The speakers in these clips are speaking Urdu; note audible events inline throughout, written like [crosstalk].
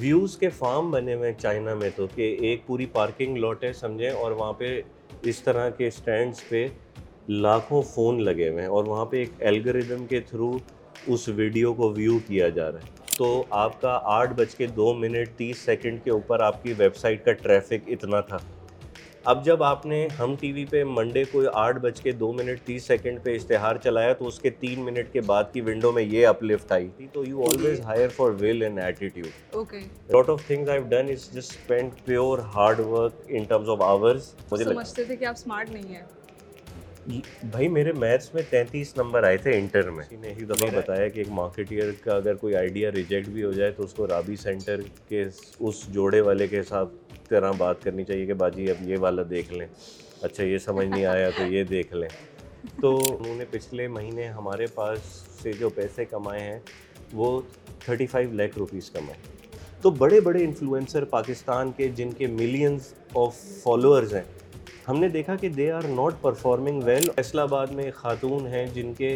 ویوز کے فارم بنے ہوئے ہیں چائنا میں تو کہ ایک پوری پارکنگ لوٹ ہے سمجھیں اور وہاں پہ اس طرح کے اسٹینڈس پہ لاکھوں فون لگے ہوئے ہیں اور وہاں پہ ایک الگریدم کے تھرو اس ویڈیو کو ویو کیا جا رہا ہے تو آپ کا آٹھ بج کے دو منٹ تیس سیکنڈ کے اوپر آپ کی ویب سائٹ کا ٹریفک اتنا تھا اب جب آپ نے ہم ٹی وی پہ منڈے کو آٹھ بج کے دو منٹ تیس سیکنڈ پہ اشتہار چلایا تو اس کے تین منٹ کے بعد کی ونڈو میں یہ اپ لفٹ آئی تھی تو you always hire for will and attitude lot of things I done is just spend pure hard work in terms of hours مجھے سمجھتے تھے کہ آپ اسمارٹ نہیں ہیں بھائی میرے میتھس میں تینتیس نمبر آئے تھے انٹر میں نے ایک دم بتایا کہ ایک مارکیٹیئر کا اگر کوئی آئیڈیا ریجیکٹ بھی ہو جائے تو اس کو رابی سینٹر کے اس جوڑے والے کے حساب طرح بات کرنی چاہیے کہ باجی اب یہ والا دیکھ لیں اچھا یہ سمجھ نہیں آیا تو یہ دیکھ لیں تو انہوں نے پچھلے مہینے ہمارے پاس سے جو پیسے کمائے ہیں وہ تھرٹی فائیو لاکھ روپیز کمائے تو بڑے بڑے انفلوئنسر پاکستان کے جن کے ملینز آف فالوورز ہیں ہم نے دیکھا کہ they are not performing well Faisalabad میں خاتون ہیں جن کے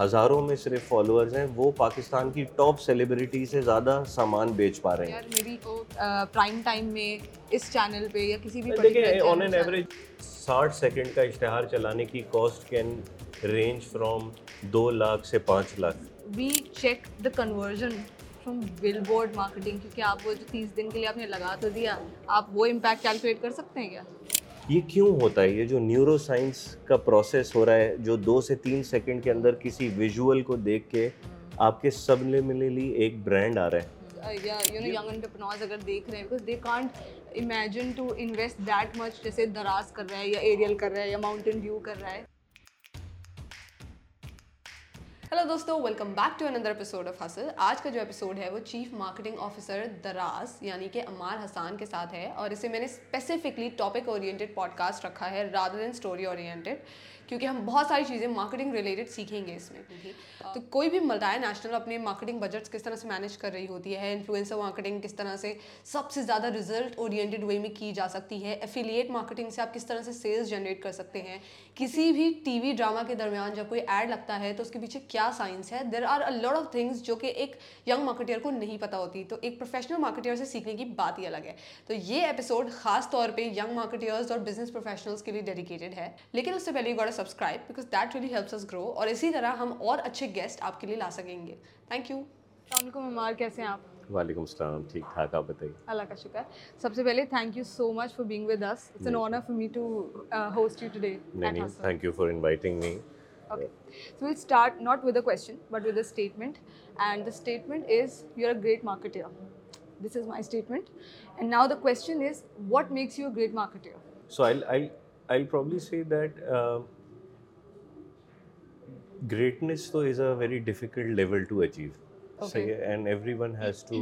ہزاروں میں صرف فالوورز ہیں وہ پاکستان کی ٹاپ سیلیبریٹی سے زیادہ سامان بیچ پا رہے ہیں میری پرائم ٹائم میں اس چینل پہ یا کسی بھی آن این ایوریج ساٹھ سیکنڈ کا اشتہار چلانے کی کاسٹ کین رینج فرام دو لاکھ سے پانچ lakh we check the conversion from billboard marketing کیونکہ آپ وہ جو تیس دن کے لیے آپ نے لگا تو دیا آپ وہ امپیکٹ کیلکولیٹ کر سکتے ہیں کیا یہ کیوں ہوتا ہے یہ جو نیورو سائنس کا پروسیس ہو رہا ہے جو دو سے تین سیکنڈ کے اندر کسی ویژول کو دیکھ کے آپ کے سب نے ملے لی ایک برینڈ آ رہا ہے uh, دراز کر رہا ہے یا ایریل کر رہا ہے یا ماؤنٹین ڈیو کر رہا ہے ہیلو دوستوں welcome back to another episode of حاصل آج کا جو اپیسوڈ ہے وہ چیف مارکیٹنگ آفیسر دراز یعنی کہ عمار حسان کے ساتھ ہے اور اسے میں نے specifically topic oriented podcast رکھا ہے رادر دین اسٹوری اورینٹیڈ کیونکہ ہم بہت ساری چیزیں مارکیٹنگ ریلیٹڈ سیکھیں گے اس میں جی۔ تو کوئی بھی ملتا ہے نیشنل اپنے مارکیٹنگ بجٹس کس طرح سے مینیج کر رہی ہوتی ہے انفلوئنسر مارکیٹنگ کس طرح سے سب سے زیادہ رزلٹ میں کی جا سکتی ہے افیلیٹ مارکیٹنگ سے آپ کس طرح سے سیلز جنریٹ کر سکتے ہیں کسی بھی ٹی وی ڈراما کے درمیان جب کوئی ایڈ لگتا ہے تو اس کے پیچھے کیا سائنس ہے there are a lot of things جو کہ ایک ینگ مارکیٹر کو نہیں پتہ ہوتی تو ایک پروفیشنل مارکیٹر سے سیکھنے کی بات ہی الگ ہے تو یہ ایپیسوڈ خاص طور پہ ینگ مارکیٹرز اور بزنس پروفیشنلس کے لیے ڈیڈیکیٹڈ ہے لیکن اس سے پہلے subscribe because that really helps us grow اور اسی طرح ہم اور اچھے گیسٹ آپ کے لیے لا سکیں گے تھینک یو السلام علیکم عمار کیسے ہیں آپ وعلیکم السلام ٹھیک ٹھاک آپ بتائیے اللہ کا شکر سب سے پہلے thank you so much for being with us it's an honour for me to host you today thank you for inviting me so we'll start not with a question but with a statement and the statement is you are great marketeer this is my statement and now the question is what makes you a great marketeer so I I probably see that greatness تو is a very difficult level to achieve صحیح and everyone has to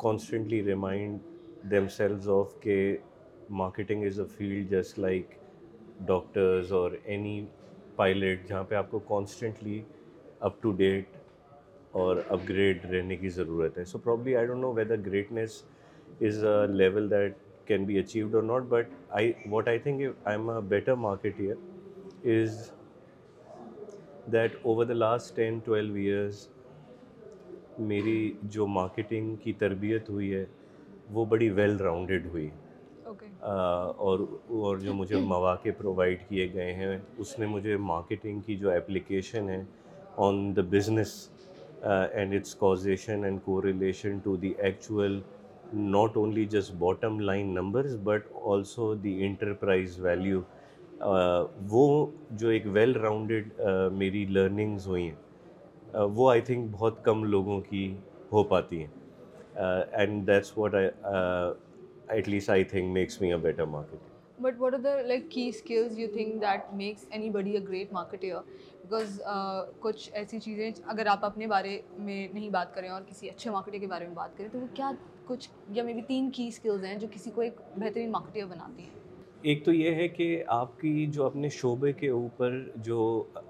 constantly remind themselves of کہ marketing is a field just like doctors اور اینی پائلٹ جہاں پہ آپ کو کانسٹنٹلی اپ ٹو ڈیٹ اور اپ گریڈ رہنے کی ضرورت ہے so probably I don't know whether greatness is a level that can be achieved or not but I what I think I am a better marketeer is that over the last ten twelve years میری جو مارکیٹنگ کی تربیت ہوئی ہے وہ بڑی ویل راؤنڈیڈ ہوئی اور اور جو مجھے مواقع پرووائڈ کیے گئے ہیں اس نے مجھے مارکیٹنگ کی جو اپلیکیشن ہے on the business and its causation and correlation to the actual not only just bottom line numbers but also the enterprise value وہ جو ایک ویل راؤنڈڈ میری لرننگز ہوئی ہیں وہ آئی تھنک بہت کم لوگوں کی ہو پاتی ہیں and that's what at least I think makes me a better market but what are the like key skills you think that makes anybody a great market because کچھ ایسی چیزیں اگر آپ اپنے بارے میں نہیں بات کریں اور کسی اچھے مارکیٹ کے بارے میں بات کریں تو وہ کیا کچھ یا مے بی تین کی اسکلز ہیں جو کسی کو ایک بہترین مارکیٹ ایئر بناتی ہیں ایک تو یہ ہے کہ آپ کی جو اپنے شعبے کے اوپر جو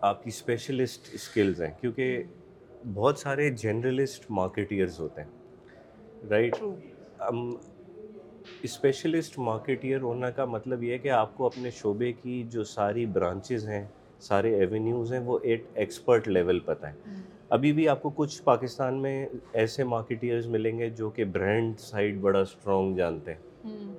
آپ کی اسپیشلسٹ اسکلز ہیں کیونکہ بہت سارے جنرلسٹ مارکیٹیئرز ہوتے ہیں رائٹ اسپیشلسٹ مارکیٹئر ہونا کا مطلب یہ ہے کہ آپ کو اپنے شعبے کی جو ساری برانچز ہیں سارے ایونیوز ہیں وہ ایٹ ایکسپرٹ لیول پتہ ہے ابھی بھی آپ کو کچھ پاکستان میں ایسے مارکیٹیئرز ملیں گے جو کہ برانڈ سائڈ بڑا اسٹرانگ جانتے ہیں hmm.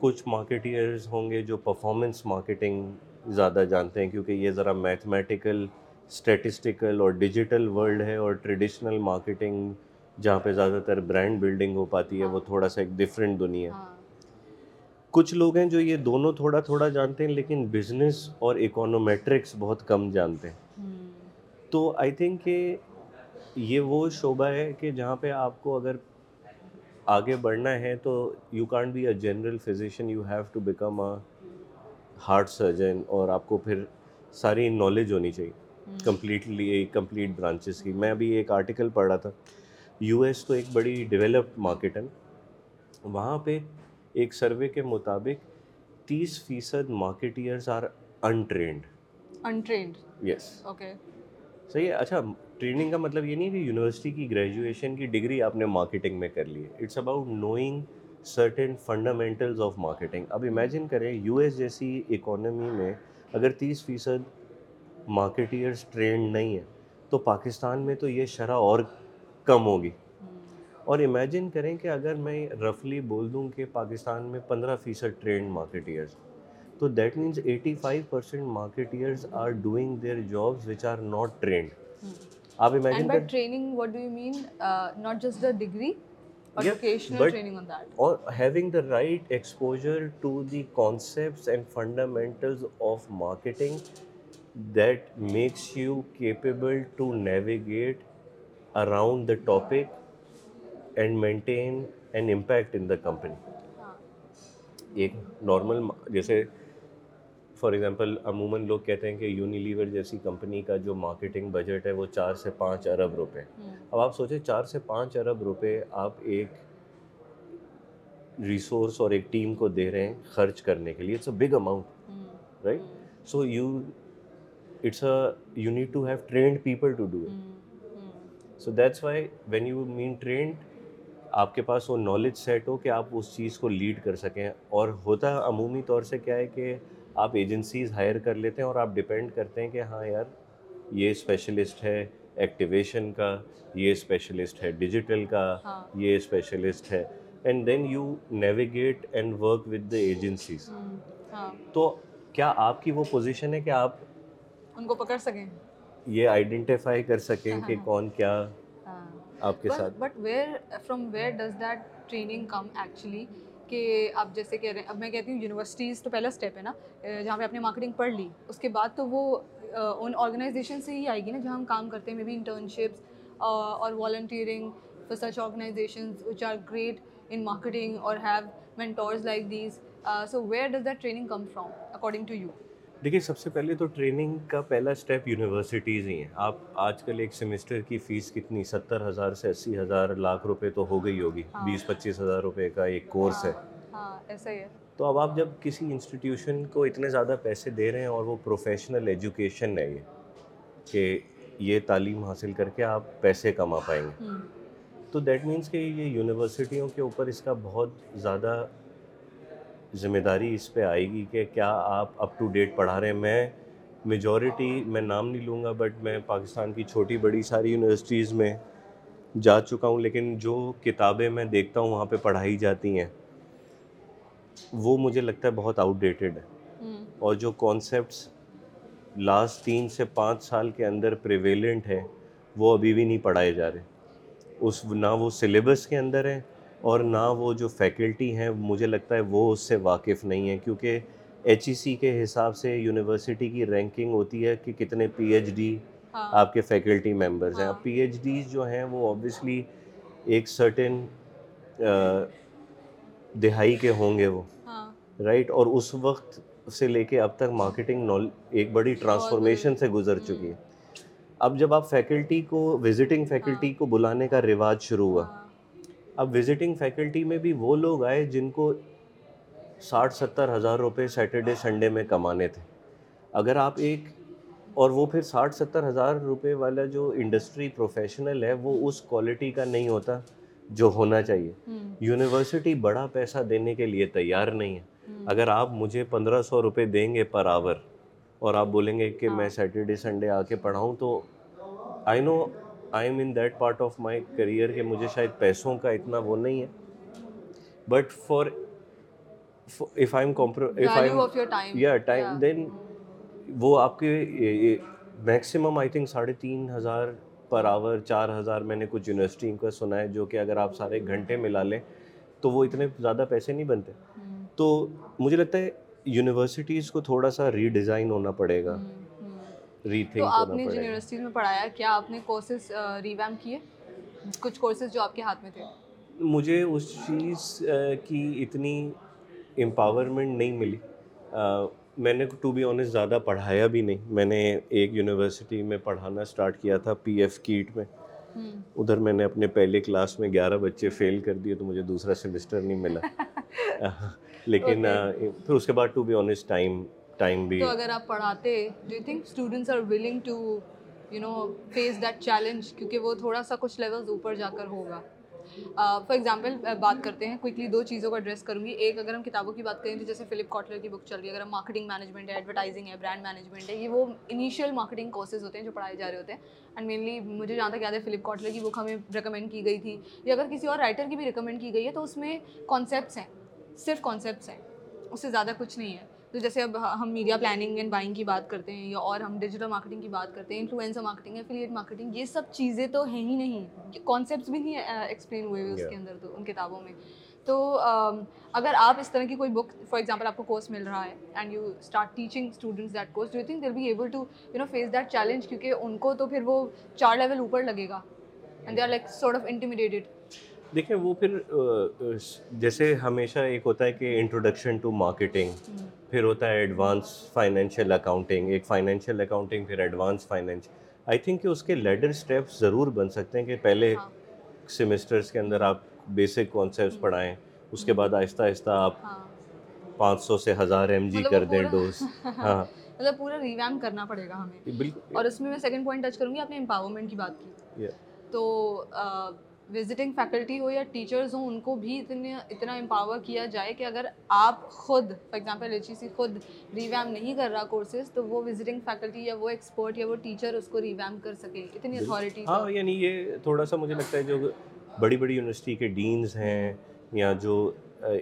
کچھ مارکیٹئرز ہوں گے جو پرفارمنس مارکیٹنگ زیادہ جانتے ہیں کیونکہ یہ ذرا میتھمیٹیکل اسٹیٹسٹیکل اور ڈیجیٹل ورلڈ ہے اور ٹریڈیشنل مارکیٹنگ جہاں پہ زیادہ تر برانڈ بلڈنگ ہو پاتی ہے وہ ہاں۔ تھوڑا سا ایک ڈفرینٹ دنیا ہے ہاں۔ کچھ لوگ ہیں جو یہ دونوں تھوڑا تھوڑا جانتے ہیں لیکن بزنس اور اکانومیٹرکس بہت کم جانتے ہیں تو آئی تھنک کہ یہ وہ شعبہ ہے کہ جہاں پہ آپ کو اگر آگے بڑھنا ہے تو you can't be a general physician you have to become a heart surgeon اور آپ کو پھر ساری نالج ہونی چاہیے کمپلیٹلی کمپلیٹ برانچز کی میں ابھی ایک آرٹیکل پڑھ رہا تھا یو ایس تو ایک بڑی ڈیولپڈ مارکیٹ ہے وہاں پہ ایک سروے کے مطابق تیس فیصد marketers are untrained untrained yes okay صحیح ہے اچھا ٹریننگ کا مطلب یہ نہیں کہ یونیورسٹی کی گریجویشن کی ڈگری آپ نے مارکیٹنگ میں کر لی ہے it's about knowing certain fundamentals of marketing اب امیجن کریں یو ایس جیسی اکانومی میں اگر تیس فیصد مارکیٹیئرس ٹرینڈ نہیں ہیں تو پاکستان میں تو یہ شرح اور کم ہوگی اور امیجن کریں کہ اگر میں رفلی بول دوں کہ پاکستان میں پندرہ فیصد ٹرینڈ مارکیٹیئرز تو that means eighty five percent marketeers are doing their jobs which are not trained آپ imagine training what do you mean not just the degree right exposure to to the concepts and of marketing that makes you capable navigate around the topic and maintain and impact in the company ایک نارمل جیسے فار ایگزامپل عموماً لوگ کہتے ہیں کہ یونیلیور جیسی کمپنی کا جو مارکیٹنگ بجٹ ہے وہ چار سے پانچ ارب روپے اب آپ سوچیں چار سے پانچ ارب روپے آپ ایک ریسورس اور ایک ٹیم کو دے رہے ہیں خرچ کرنے کے لیے it's a big amount right so you it's a you need to have trained people to do it so that's why when you mean trained آپ کے پاس وہ نالج سیٹ ہو کہ آپ اس چیز کو لیڈ کر سکیں اور ہوتا عمومی طور سے کیا ہے کہ آپ ایجنسیز ہائر کر لیتے ہیں اور آپ ڈیپینڈ کرتے ہیں کہ ہاں یار یہ اسپیشلسٹ ہے ایکٹیویشن کا یہ اسپیشلسٹ ہے ڈیجیٹل کا ہاں۔ یہ اسپیشلسٹ ہے and then you navigate and work with the agencies تو کیا آپ کی وہ پوزیشن ہے کہ آپ ان کو پکڑ سکیں یہ آئیڈینٹیفائی کر سکیں کہ ہاں۔ کون کیا ہاں۔ آپ کے ساتھ but where from where does that training come actually کہ آپ جیسے کہہ رہے ہیں اب میں کہتی ہوں یونیورسٹیز تو پہلا اسٹیپ ہے نا جہاں پہ آپ نے مارکیٹنگ پڑھ لی اس کے بعد تو وہ ان آرگنائزیشن سے ہی آئے گی نا جہاں ہم کام کرتے ہیں مے بی انٹرنشپس اور volunteering such organisations which are great in marketing اور have mentors like these so where does that training come from according to you دیکھیے سب سے پہلے تو ٹریننگ کا پہلا اسٹیپ یونیورسٹیز ہی ہیں آپ آج کل ایک سیمسٹر کی فیس کتنی ستر ہزار سے اسی ہزار لاکھ روپے تو ہو گئی ہوگی ہاں۔ بیس پچیس ہزار روپے کا ایک کورس ہے ہاں، ہاں، ایسا ہی ہے تو اب آپ جب کسی انسٹیٹیوشن کو اتنے زیادہ پیسے دے رہے ہیں اور وہ پروفیشنل ایجوکیشن ہے یہ کہ یہ تعلیم حاصل کر کے آپ پیسے کما پائیں گے تو دیٹ مینس کہ یہ یونیورسٹیوں کے اوپر اس کا بہت زیادہ ذمہ داری اس پہ آئے گی کہ کیا آپ اپ ٹو ڈیٹ پڑھا رہے ہیں میں میجورٹی میں نام نہیں لوں گا بٹ میں پاکستان کی چھوٹی بڑی ساری یونیورسٹیز میں جا چکا ہوں لیکن جو کتابیں میں دیکھتا ہوں وہاں پہ پڑھائی جاتی ہیں وہ مجھے لگتا ہے بہت آؤٹ ڈیٹڈ ہے اور جو کانسیپٹس لاسٹ تین سے پانچ سال کے اندر پریویلنٹ ہیں وہ ابھی بھی نہیں پڑھائے جا رہے اس نہ وہ سلیبس کے اندر ہیں اور نہ وہ جو فیکلٹی ہیں مجھے لگتا ہے وہ اس سے واقف نہیں ہیں کیونکہ ایچ ای سی کے حساب سے یونیورسٹی کی رینکنگ ہوتی ہے کہ کتنے پی ایچ ڈی آپ کے فیکلٹی ممبرز ہیں اب پی ایچ ڈی جو ہیں وہ اوبیسلی ایک سرٹن دہائی کے ہوں گے وہ رائٹ ہاں۔ اور اس وقت سے لے کے اب تک مارکیٹنگ ایک بڑی ٹرانسفارمیشن سے گزر چکی ہے اب جب آپ فیکلٹی کو وزٹنگ فیکلٹی ہاں۔ کو بلانے کا رواج شروع ہوا ہاں۔ اب وزٹنگ فیکلٹی میں بھی وہ لوگ آئے جن کو ساٹھ ستر ہزار روپے سیٹرڈے سنڈے میں کمانے تھے اگر آپ ایک اور وہ پھر ساٹھ ستر ہزار روپے والا جو انڈسٹری پروفیشنل ہے وہ اس کوالٹی کا نہیں ہوتا جو ہونا چاہیے یونیورسٹی بڑا پیسہ دینے کے لیے تیار نہیں ہے اگر آپ مجھے پندرہ سو روپے دیں گے پر آور اور آپ بولیں گے کہ ہاں۔ میں سیٹرڈے سنڈے آ کے پڑھاؤں تو I know I am in that part of my career کہ مجھے شاید پیسوں کا اتنا وہ نہیں ہے but for if I am یا ٹائم دین وہ آپ کے میکسیمم آئی تھنک ساڑھے تین ہزار پر آور چار ہزار میں نے کچھ یونیورسٹی کا سنا ہے جو کہ اگر آپ سارے گھنٹے ملا لیں تو وہ اتنے زیادہ پیسے نہیں بنتے تو مجھے لگتا ہے یونیورسٹیز کو تھوڑا سا ری ڈیزائن ہونا پڑے گا مجھے اس چیز کی اتنی امپاورمنٹ نہیں ملی میں نے ٹو بی آنیسٹ زیادہ پڑھایا بھی نہیں میں نے ایک یونیورسٹی میں پڑھانا اسٹارٹ کیا تھا پی ایف کیٹ میں ادھر میں نے اپنے پہلے کلاس میں گیارہ بچے فیل کر دیے تو مجھے دوسرا سیمسٹر نہیں ملا [laughs] لیکن پھر اس کے بعد to be honest time time بھی تو اگر آپ پڑھاتے do you think students are willing to you know face that challenge کیونکہ وہ تھوڑا سا کچھ لیول اوپر جا کر ہوگا فار ایگزامپل بات کرتے ہیں کوئکلی دو چیزوں کو ایڈریس کروں گی ایک اگر ہم کتابوں کی بات کریں تو جیسے فلپ کاٹلر کی بک چل رہی ہے اگر ہم مارکیٹنگ مینجمنٹ ہے ایڈورٹائزنگ ہے برانڈ مینجمنٹ ہے یہ وہ انیشیل مارکیٹنگ کورسز ہوتے ہیں جو پڑھائے جا رہے ہوتے ہیں اینڈ مینلی مجھے جہاں تک یاد ہے فلپ کاٹلر کی بک ہمیں ریکمینڈ کی گئی تھی یا اگر کسی اور رائٹر کی بھی ریکمینڈ کی گئی ہے تو اس میں کانسیپٹس ہیں صرف کانسیپٹس ہیں اس سے زیادہ کچھ نہیں ہے تو جیسے اب ہم میڈیا پلاننگ اینڈ بائنگ کی بات کرتے ہیں یا اور ہم ڈیجیٹل مارکیٹنگ کی بات کرتے ہیں انفلوئنسر مارکیٹنگ افیلیٹ مارکیٹنگ یہ سب چیزیں تو ہیں ہی نہیں کانسیپٹس بھی نہیں ایکسپلین uh, ہوئے ہوئے اس کے اندر تو ان کتابوں میں تو um, اگر آپ اس طرح کی کوئی بک فار ایگزامپل آپ کو کورس مل رہا ہے and you start teaching students that course you think they'll be able to you know face that challenge کیونکہ ان کو تو پھر وہ چار لیول اوپر لگے گا and they are like sort of intimidated دیکھیں وہ پھر جیسے ہمیشہ ایک ہوتا ہے کہ انٹروڈکشن ٹو مارکیٹنگ پھر ہوتا ہے ایڈوانس فائنینشیل اکاؤنٹنگ ایک فائنینشیل اکاؤنٹنگ پھر ایڈوانس فائنینش آئی تھنک کہ اس کے لیڈر اسٹیپس ضرور بن سکتے ہیں کہ پہلے سیمسٹرس ہاں۔ کے اندر آپ بیسک کانسیپٹس پڑھائیں اس کے بعد آہستہ آہستہ آپ ہاں۔ پانچ سو سے ہزار ایم مطلب جی کر دیں ڈوز ہاں [laughs] مطلب پورا ریویم کرنا پڑے گا ہمیں اور اس میں میں سیکنڈ پوائنٹ ٹچ کروں گی آپ نے امپاورمنٹ کی بات کی تو وزٹنگ فیکلٹی ہو یا ٹیچرز ہوں ان کو بھی اتنے اتنا امپاور کیا جائے کہ اگر آپ خود فار ایگزامپل ایچ سی خود ریویم نہیں کر رہا کورسز تو وہ وزٹنگ فیکلٹی یا وہ ایکسپرٹ یا وہ ٹیچر اس کو ریویم کر سکے اتنی اتھارٹی ہاں یعنی یہ تھوڑا سا مجھے لگتا ہے جو بڑی بڑی یونیورسٹی کے ڈینز ہیں یا جو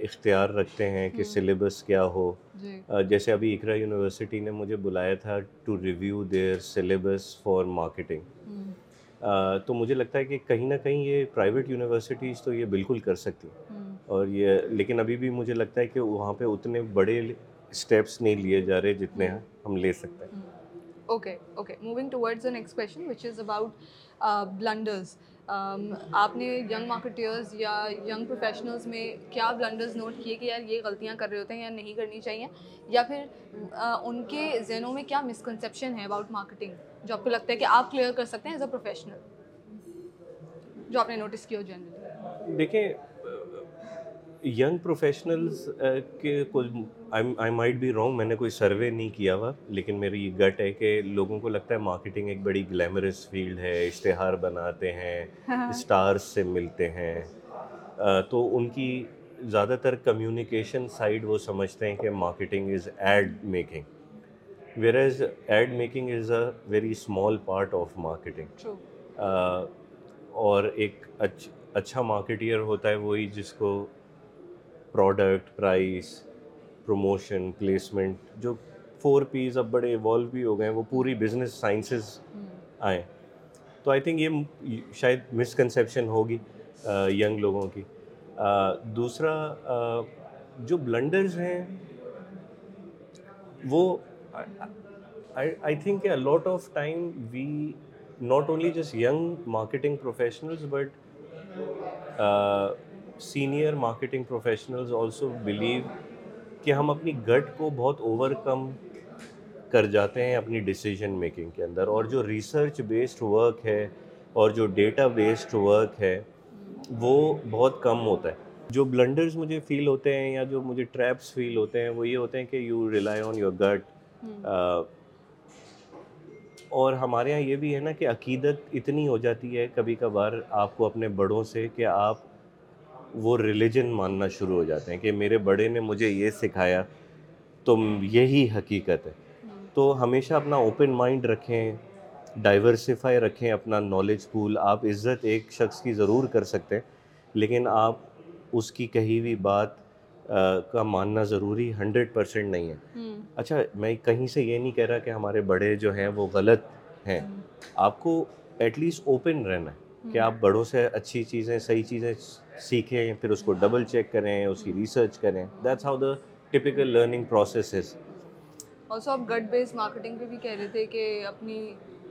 اختیار رکھتے ہیں کہ سلیبس کیا ہو جی۔ جیسے ابھی اقرا یونیورسٹی نے مجھے بلایا تھا to review their syllabus for marketing تو مجھے لگتا ہے کہ کہیں نہ کہیں یہ پرائیویٹ یونیورسٹیز تو یہ بالکل کر سکتی اور یہ لیکن ابھی بھی مجھے لگتا ہے کہ وہاں پہ اتنے بڑے اسٹیپس نہیں لیے جا رہے جتنے ہم لے سکتے ہیں okay okay moving which is about blunders آپ نے ینگ مارکیٹرز یا ینگ پروفیشنلز میں کیا بلنڈرز نوٹ کیے کہ یار یہ غلطیاں کر رہے ہوتے ہیں یا نہیں کرنی چاہیے یا پھر ان کے ذہنوں میں کیا مسکنسپشن ہے اباؤٹ مارکیٹنگ جو آپ کو لگتا ہے کہ آپ کلیئر کر سکتے ہیں ایز اے پروفیشنل جو آپ نے نوٹس کیا دیکھیے ینگ پروفیشنلز کے کوئی آئی مائٹ بی رونگ میں نے کوئی سروے نہیں کیا ہوا لیکن میری یہ گٹ ہے کہ لوگوں کو لگتا ہے مارکیٹنگ ایک بڑی گلیمرس فیلڈ ہے اشتہار بناتے ہیں اسٹارس ہاں۔ سے ملتے ہیں تو ان کی زیادہ تر کمیونیکیشن سائڈ وہ سمجھتے ہیں کہ marketing is ad making as ad making is a very small part of marketing اور ایک اچھا مارکیٹیئر ہوتا ہے وہی جس کو پروڈکٹ پرائز پروموشن پلیسمنٹ جو فور پیز اب بڑے ایوالو بھی ہو گئے ہیں وہ پوری بزنس سائنسز آئیں تو آئی تھنک یہ شاید مسکنسیپشن ہوگی ینگ لوگوں کی دوسرا جو بلنڈرز ہیں وہ I think a lot of time we not only just young marketing professionals but senior marketing professionals also believe کہ ہم اپنی گٹ کو بہت اوور کم کر جاتے ہیں اپنی ڈیسیجن میکنگ کے اندر اور جو ریسرچ بیسڈ ورک ہے اور جو ڈیٹا بیسڈ ورک ہے وہ بہت کم ہوتا ہے جو بلنڈرز مجھے فیل ہوتے ہیں یا جو مجھے ٹریپس فیل ہوتے ہیں وہ یہ ہوتے ہیں کہ you rely on your gut اور ہمارے یہاں یہ بھی ہے نا کہ عقیدت اتنی ہو جاتی ہے کبھی کبھار آپ کو اپنے بڑوں سے کہ آپ وہ ریلیجن ماننا شروع ہو جاتے ہیں کہ میرے بڑے نے مجھے یہ سکھایا تو یہی حقیقت ہے تو ہمیشہ اپنا اوپن مائنڈ رکھیں ڈائیورسیفائی رکھیں اپنا نالج پول آپ عزت ایک شخص کی ضرور کر سکتے ہیں لیکن آپ اس کی کہی ہوئی بات کا ماننا ضروری ہنڈریڈ پرسینٹ نہیں ہے اچھا میں کہیں سے یہ نہیں کہہ رہا کہ ہمارے بڑے جو ہیں وہ غلط ہیں آپ کو ایٹ لیسٹ اوپن رہنا ہے کہ آپ بڑوں سے اچھی چیزیں صحیح چیزیں سیکھیں پھر اس کو ڈبل چیک کریں اس کی ریسرچ کریں that's how the typical learning process is also آپ گٹ بیس مارکیٹنگ پہ بھی کہہ رہے تھے کہ اپنی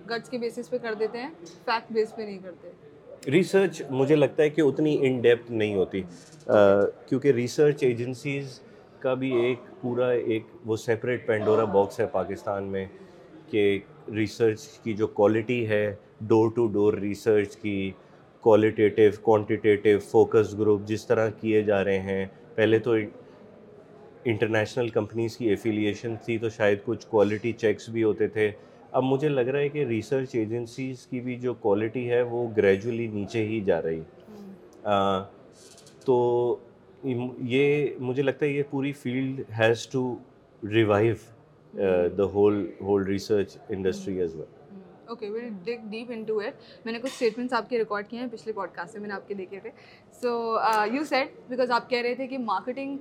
گٹس کے بیسس پہ کر دیتے ہیں فیکٹ بیس پہ نہیں کرتے ریسرچ مجھے لگتا ہے کہ اتنی ان ڈیپتھ نہیں ہوتی کیونکہ ریسرچ ایجنسیز کا بھی ایک پورا ایک وہ سیپریٹ پینڈورا باکس ہے پاکستان میں کہ ریسرچ کی جو کوالٹی ہے ڈور ٹو ڈور ریسرچ کی کوالٹیٹیو کوانٹیٹیو فوکس گروپ جس طرح کیے جا رہے ہیں پہلے تو انٹرنیشنل کمپنیز کی ایفیلیشن تھی تو شاید کچھ کوالٹی چیکس بھی ہوتے تھے اب مجھے لگ رہا ہے کہ ریسرچ ایجنسیز کی بھی جو کوالٹی ہے وہ گریجولی نیچے ہی جا رہی تو یہ مجھے لگتا ہے یہ پوری field has to revive the whole whole research industry as well okay dig deep into it میں نے کچھ اسٹیٹمنٹس آپ کے ریکارڈ کیے ہیں پچھلے پوڈ کاسٹ سے میں نے آپ کے دیکھے تھے سو یو سیٹ بیکاز آپ کہہ رہے تھے کہ مارکیٹنگ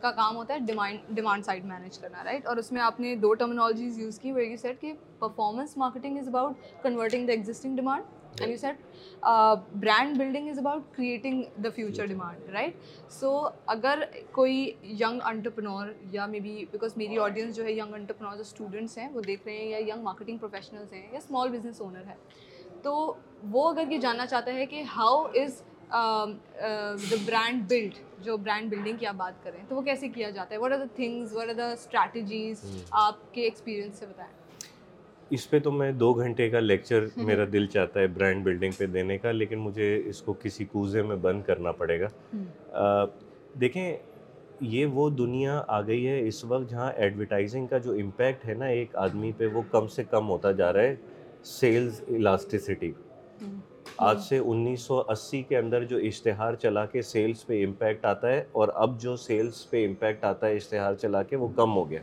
کا کام ہوتا ہے ڈیمانڈ سائڈ مینیج کرنا رائٹ اور اس میں آپ نے دو ٹرمنالوجیز یوز کی یو سیٹ کہ performance marketing is about converting the existing demand and you said brand building is about creating the future demand right so اگر کوئی ینگ انٹرپرنور یا مے بی بیکاز میری آڈینس جو ہے ینگ انٹرپرنور جو اسٹوڈنٹس ہیں وہ دیکھ رہے ہیں یا ینگ مارکیٹنگ پروفیشنلس ہیں یا اسمال بزنس اونر ہے تو وہ اگر یہ جاننا چاہتا ہے کہ how is the brand build جو برانڈ بلڈنگ کی آپ بات کریں تو وہ کیسے کیا جاتا ہے what are the things what are the strategies آپ کے ایکسپیرینس سے بتائیں اس پہ تو میں دو گھنٹے کا لیکچر میرا دل چاہتا ہے برانڈ بلڈنگ پہ دینے کا لیکن مجھے اس کو کسی کوزے میں بند کرنا پڑے گا دیکھیں یہ وہ دنیا آ گئی ہے اس وقت جہاں ایڈورٹائزنگ کا جو امپیکٹ ہے نا ایک آدمی پہ وہ کم سے کم ہوتا جا رہا ہے سیلز الاسٹیسٹی آج سے انیس سو اسی کے اندر جو اشتہار چلا کے سیلز پہ امپیکٹ آتا ہے اور اب جو سیلز پہ امپیکٹ آتا ہے اشتہار چلا کے وہ کم ہو گیا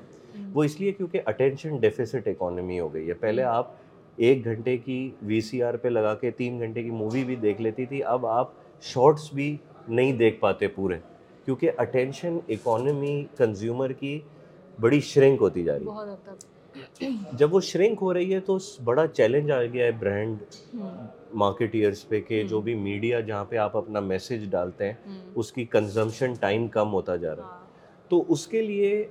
وہ اس لیے کیونکہ اٹینشن ڈیفیسٹ اکانومی ہو گئی ہے پہلے آپ ایک گھنٹے کی وی سی آر پہ لگا کے تین گھنٹے کی مووی بھی دیکھ لیتی تھی اب آپ شارٹس بھی نہیں دیکھ پاتے پورے کیونکہ اٹینشن اکانومی کنزیومر کی بڑی شرنک ہوتی جا رہی ہے جب وہ شرنک ہو رہی ہے تو بڑا چیلنج آ گیا ہے برانڈ مارکیٹیئرس پہ کہ جو بھی میڈیا جہاں پہ آپ اپنا میسج ڈالتے ہیں اس کی کنزمپشن ٹائم کم ہوتا جا رہا ہے ہاں۔ تو اس کے لیے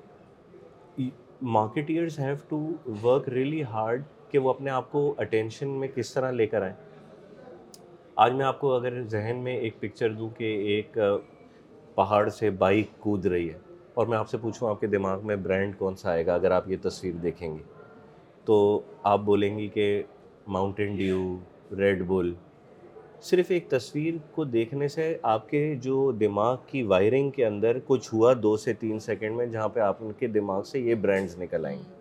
marketeers have to work really hard کہ وہ اپنے آپ کو اٹینشن میں کس طرح لے کر آئیں آج میں آپ کو اگر ذہن میں ایک پکچر دوں کہ ایک پہاڑ سے بائک کود رہی ہے اور میں آپ سے پوچھوں آپ کے دماغ میں برانڈ کون سا آئے گا اگر آپ یہ تصویر دیکھیں گے تو آپ بولیں گی کہ ماؤنٹین ڈیو ریڈ بل صرف ایک تصویر کو دیکھنے سے آپ کے جو دماغ کی وائرنگ کے اندر کچھ ہوا دو سے تین سیکنڈ میں جہاں پہ آپ ان کے دماغ سے یہ برینڈز نکل آئیں گے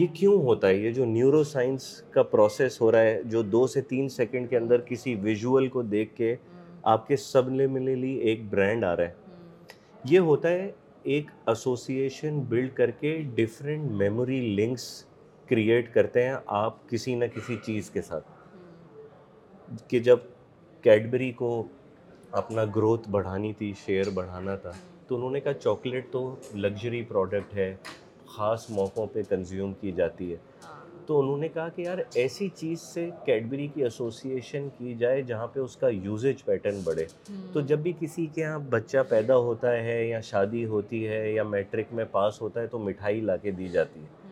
یہ کیوں ہوتا ہے یہ جو نیورو سائنس کا پروسیس ہو رہا ہے جو دو سے تین سیکنڈ کے اندر کسی ویژول کو دیکھ کے آپ کے سب نے ملے لی ایک برانڈ آ رہا ہے یہ ہوتا ہے ایک اسوسیشن بلڈ کر کے ڈفرینٹ میموری لنکس کریٹ کرتے ہیں آپ کسی نہ کسی چیز کے ساتھ کہ جب کیڈبری کو اپنا گروتھ بڑھانی تھی شیئر بڑھانا تھا تو انہوں نے کہا چاکلیٹ تو لگژری پروڈکٹ ہے خاص موقعوں پہ کنزیوم کی جاتی ہے تو انہوں نے کہا کہ یار ایسی چیز سے کیڈبری کی ایسوسیشن کی جائے جہاں پہ اس کا یوزیج پیٹرن بڑھے تو جب بھی کسی کے یہاں بچہ پیدا ہوتا ہے یا شادی ہوتی ہے یا میٹرک میں پاس ہوتا ہے تو مٹھائی لا کے دی جاتی ہے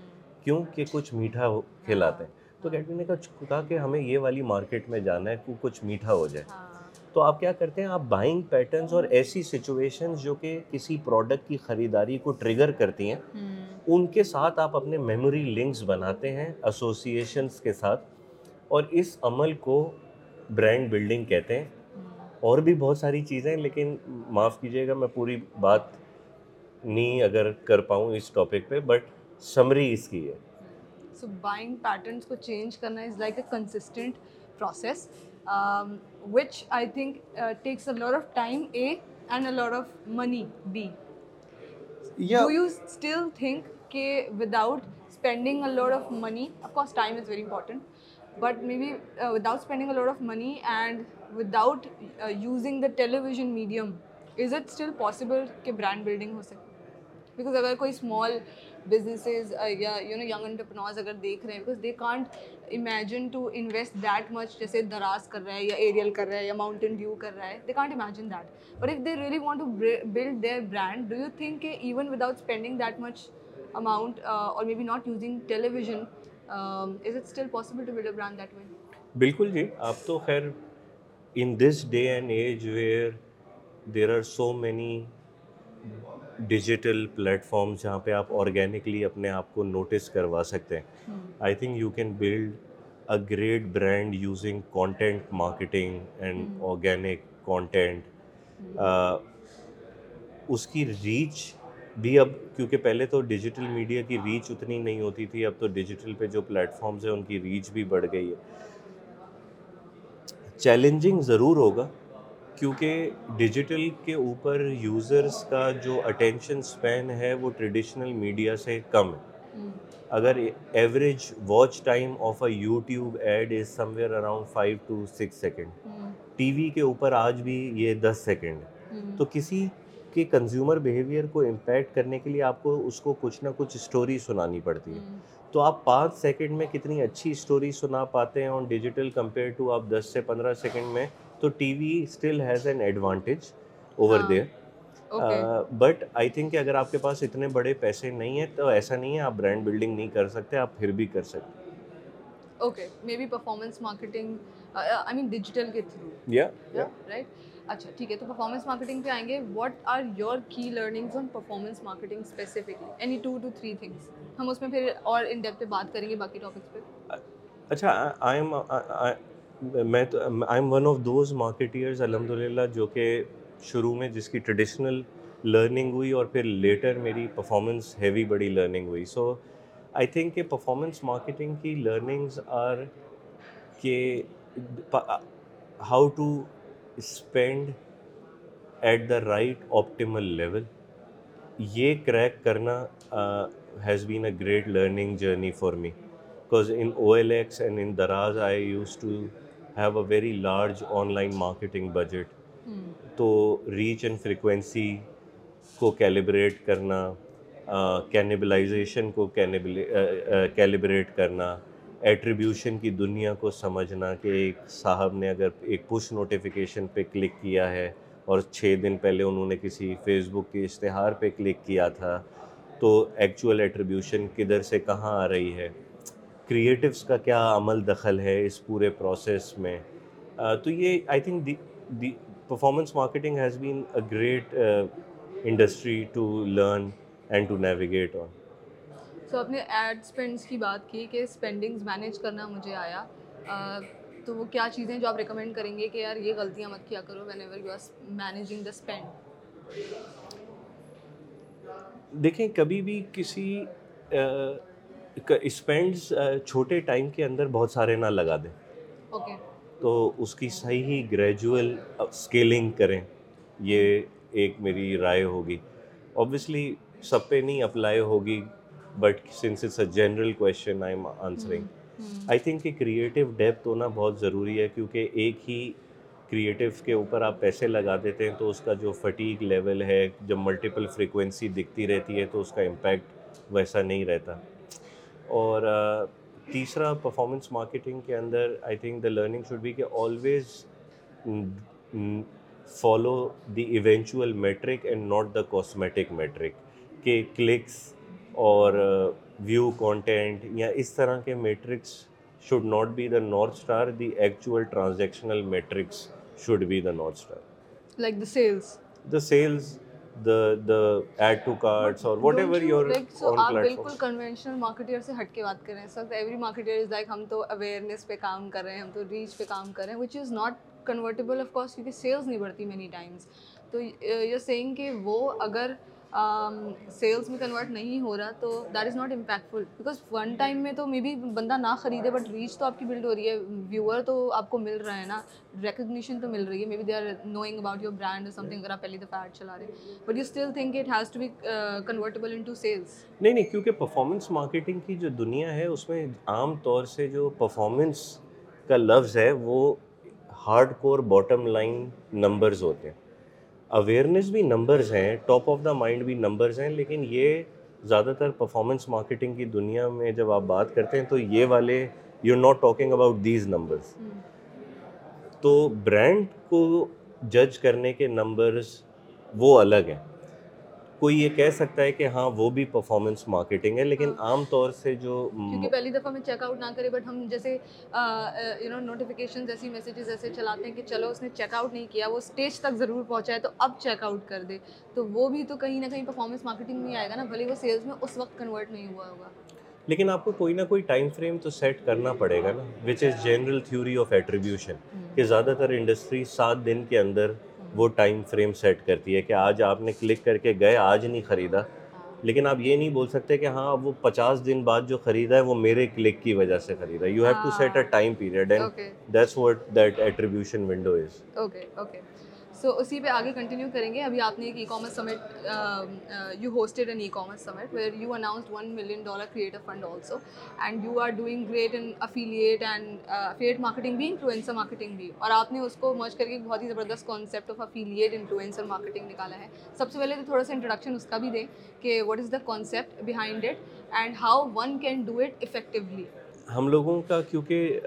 کیوں کہ کچھ میٹھا کھلاتے ہیں تو اکیڈمی نے کہا تھا کہ ہمیں یہ والی مارکیٹ میں جانا ہے کچھ میٹھا ہو جائے ہاں۔ تو آپ کیا کرتے ہیں آپ بائنگ پیٹرنز اور ایسی سچویشنز جو کہ کسی پروڈکٹ کی خریداری کو ٹریگر کرتی ہیں ان کے ساتھ آپ اپنے میموری لنکس بناتے ہیں ایسوسیشنس کے ساتھ اور اس عمل کو برانڈ بلڈنگ کہتے ہیں اور بھی بہت ساری چیزیں لیکن معاف کیجیے گا میں پوری بات نہیں اگر کر پاؤں اس ٹاپک پہ بٹ سمری اس کی ہے سو بائنگ پیٹرنس کو چینج کرنا is like a consistent process which I think takes a lot of time a and a lot of money but you still think کہ without spending a lot of money course time is very important but maybe without spending a lot of money and without using the television medium is it still possible کہ برانڈ بلڈنگ ہو سکے بیکاز اگر کوئی اسمال بزنسز یا یو نو یگ انٹرپرنورز اگر دیکھ رہے ہیں because they can't imagine to invest that much جیسے دراز کر رہا ہے یا ایریل کر رہا ہے یا ماؤنٹین ویو کر رہا ہے they can't imagine that but if they want to build their brand do you think کہ even without spending that much amount or maybe not using television is it still possible to build a brand that way بالکل جی آپ تو خیر in this day and age where there are so many digital platforms جہاں پہ آپ آرگینکلی اپنے آپ کو نوٹس کروا سکتے ہیں I think you can build a great brand using content marketing and organic content اس کی ریچ بھی اب کیونکہ پہلے تو ڈیجیٹل میڈیا کی ریچ اتنی نہیں ہوتی تھی اب تو ڈیجیٹل پہ جو فارمز ہیں ان کی ریچ بھی بڑھ گئی ہے چیلنجنگ ضرور ہوگا کیونکہ ڈیجیٹل کے اوپر یوزرس کا جو اٹینشن اسپین ہے وہ ٹریڈیشنل میڈیا سے کم ہے اگر average watch time of a YouTube ad is somewhere around five to six second T V کے اوپر آج بھی یہ دس سیکنڈ ہے تو کسی کے کنزیومر بیہیویئر کو امپیکٹ کرنے کے لیے آپ کو اس کو کچھ نہ کچھ اسٹوری سنانی پڑتی ہے تو آپ پانچ سیکنڈ میں کتنی اچھی اسٹوری سنا پاتے ہیں اور ڈیجیٹل کمپیئر ٹو آپ دس سے پندرہ سیکنڈ میں تو T V still has an advantage over their but I think اگر آپ کے پاس اتنے بڑے پیسے نہیں ہیں تو ایسا نہیں ہے آپ برانڈ بلڈنگ نہیں کر سکتے آپ پھر بھی کر سکتے okay maybe performance marketing I mean digital کے تھرو یا رائٹ اچھا ٹھیک ہے تو پرفارمنس مارکیٹنگ پہ آئیں گے what are your key learnings on performance marketing specifically any two two three things ہم اس میں پھر اور ان ڈیپتھ پہ بات کریں گے باقی ٹاپکس پہ اچھا آئی ایم میں تو I am one of those marketers الحمد للہ جو کہ شروع میں جس کی ٹریڈیشنل لرننگ ہوئی اور پھر لیٹر میری پرفارمنس ہیوی بڑی لرننگ ہوئی سو آئی تھنک کہ پرفارمنس مارکیٹنگ کی لرننگز آر کہ how to spend at the right optimal level یہ کریک کرنا has been a great learning journey for me because in O L X and in Daraz I used to have a very large online marketing budget تو ریچ اینڈ فریکوینسی کو کیلیبریٹ کرنا کینیبلائزیشن کو کیلیبریٹ کرنا ایٹریبیوشن کی دنیا کو سمجھنا کہ ایک صاحب نے اگر ایک پش نوٹیفیکیشن پہ کلک کیا ہے اور چھ دن پہلے انہوں نے کسی فیس بک کے اشتہار پہ کلک کیا تھا تو ایکچوئل ایٹریبیوشن کدھر سے کہاں آ رہی ہے کریٹوس کا کیا عمل دخل ہے اس پورے پروسیس میں تو یہ I think the performance marketing has been a great industry to learn and to navigate on so نے ایڈ اسپینڈس کی کی بات کہ مینیج کرنا مجھے آیا تو وہ کیا چیزیں جو آپ ریکمینڈ کریں گے کہ یار یہ غلطیاں مت کیا کرو whenever you are managing the spend دیکھیں کبھی بھی کسی اسپینڈس چھوٹے ٹائم کے اندر بہت سارے نہ لگا دیں تو اس کی صحیح ہی اسکیلنگ کریں یہ ایک میری رائے ہوگی اوبیسلی سب پہ نہیں اپلائی ہوگی but since it's a general question I'm answering I think کہ کریئٹو ڈیپتھ ہونا بہت ضروری ہے کیونکہ ایک ہی کریٹیو کے اوپر آپ پیسے لگا دیتے ہیں تو اس کا جو فٹیک لیول ہے جب ملٹیپل فریکوینسی دکھتی رہتی ہے تو اس کا امپیکٹ ویسا نہیں رہتا اور تیسرا پرفارمنس مارکیٹنگ کے اندر I think the learning should be کہ always follow the eventual metric and not the cosmetic metric کہ کلکس اور ویو کانٹینٹ یا اس طرح کے metrics should not be the north star the actual transactional metrics should be the north star like the sales آپ بالکل سے ہٹ کے بات کر رہے ہیں ہم تو ریچ پہ کام کر رہے ہیں سیلس نہیں بڑھتی مینی ٹائمس تو اگر سیلس میں کنورٹ نہیں ہو رہا تو that is not impactful because one time میں تو مے بی بندہ نہ خریدے بٹ ریچ تو آپ کی بلڈ ہو رہی ہے ویور تو آپ کو مل رہا ہے نا ریکگنیشن تو مل رہی ہے maybe they are knowing about your brand something اگر آپ پہلی دفعہ چلا رہے ہیں but you still think it has to be convertible into sales نہیں نہیں کیونکہ پرفارمنس مارکیٹنگ کی جو دنیا ہے اس میں عام طور سے جو پرفارمنس کا لفظ ہے وہ hard core bottom line numbers ہوتے ہیں اویئرنیس بھی نمبرز ہیں ٹاپ آف دا مائنڈ بھی نمبرز ہیں لیکن یہ زیادہ تر پرفارمنس مارکیٹنگ کی دنیا میں جب آپ بات کرتے ہیں تو یہ والے you are not talking about these numbers تو برانڈ کو جج کرنے کے نمبرز وہ الگ ہیں کوئی یہ کہہ سکتا ہے کہ ہاں وہ بھی پرفارمنس مارکیٹنگ ہے لیکن ہاں۔ عام طور سے جو کیونکہ پہلی دفعہ میں چیک آؤٹ نہ کرے بٹ ہم جیسے یو نو نوٹیفیکیشن ایسی میسیجز ایسے چلاتے ہیں کہ چلو اس نے چیک آؤٹ نہیں کیا وہ سٹیج تک ضرور پہنچا ہے تو اب چیک آؤٹ کر دے تو وہ بھی تو کہیں نہ کہیں پرفارمنس مارکیٹنگ نہیں آئے گا نا بھلے وہ سیلز میں اس وقت کنورٹ نہیں ہوا ہوگا لیکن آپ کو کوئی نہ کوئی ٹائم فریم تو سیٹ کرنا پڑے گا نا which is general theory of attribution کہ زیادہ تر انڈسٹری سات دن کے اندر وہ ٹائم فریم سیٹ کرتی ہے کہ آج آپ نے کلک کر کے گئے آج نہیں خریدا لیکن آپ یہ نہیں بول سکتے کہ ہاں وہ پچاس دن بعد جو خریدا ہے وہ میرے کلک کی وجہ سے خریدا ہے you have to set a time period and that's what that attribution window is okay okay so اسی پہ آگے کنٹینیو کریں گے ابھی آپ نے ایک e-commerce summit you hosted an e-commerce summit where you announced one million dollar creator fund also and you are doing great in affiliate and affiliate marketing بھی انفلوئنسر مارکیٹنگ بھی اور آپ نے اس کو مرچ کر کے بہت ہی زبردست concept of affiliate influencer marketing نکالا ہے سب سے پہلے تو تھوڑا سا انٹروڈکشن اس کا بھی دیں کہ what is the concept behind it and how one can do it effectively ہم لوگوں کا کیونکہ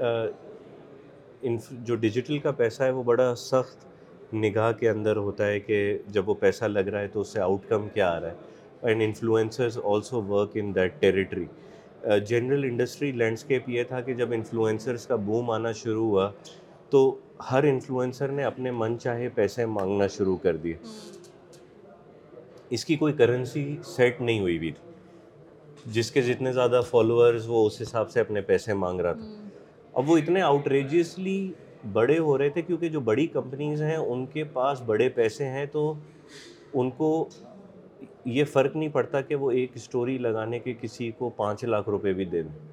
جو ڈیجیٹل کا پیسہ ہے وہ بڑا سخت نگاہ کے اندر ہوتا ہے کہ جب وہ پیسہ لگ رہا ہے تو اس سے آؤٹ کم کیا آ رہا ہے and influencers also work in that territory general industry landscape یہ تھا کہ جب انفلوئنسرز کا بوم آنا شروع ہوا تو ہر انفلوئنسر نے اپنے من چاہے پیسے مانگنا شروع کر دیے اس کی کوئی کرنسی سیٹ نہیں ہوئی ہوئی تھی جس کے جتنے زیادہ فالوورز وہ اس حساب سے اپنے پیسے مانگ رہا تھا اب وہ اتنے آؤٹریجیئسلی بڑے ہو رہے تھے کیونکہ جو بڑی کمپنیز ہیں ان کے پاس بڑے پیسے ہیں تو ان کو یہ فرق نہیں پڑتا کہ وہ ایک اسٹوری لگانے کے کسی کو پانچ لاکھ روپے بھی دے دیں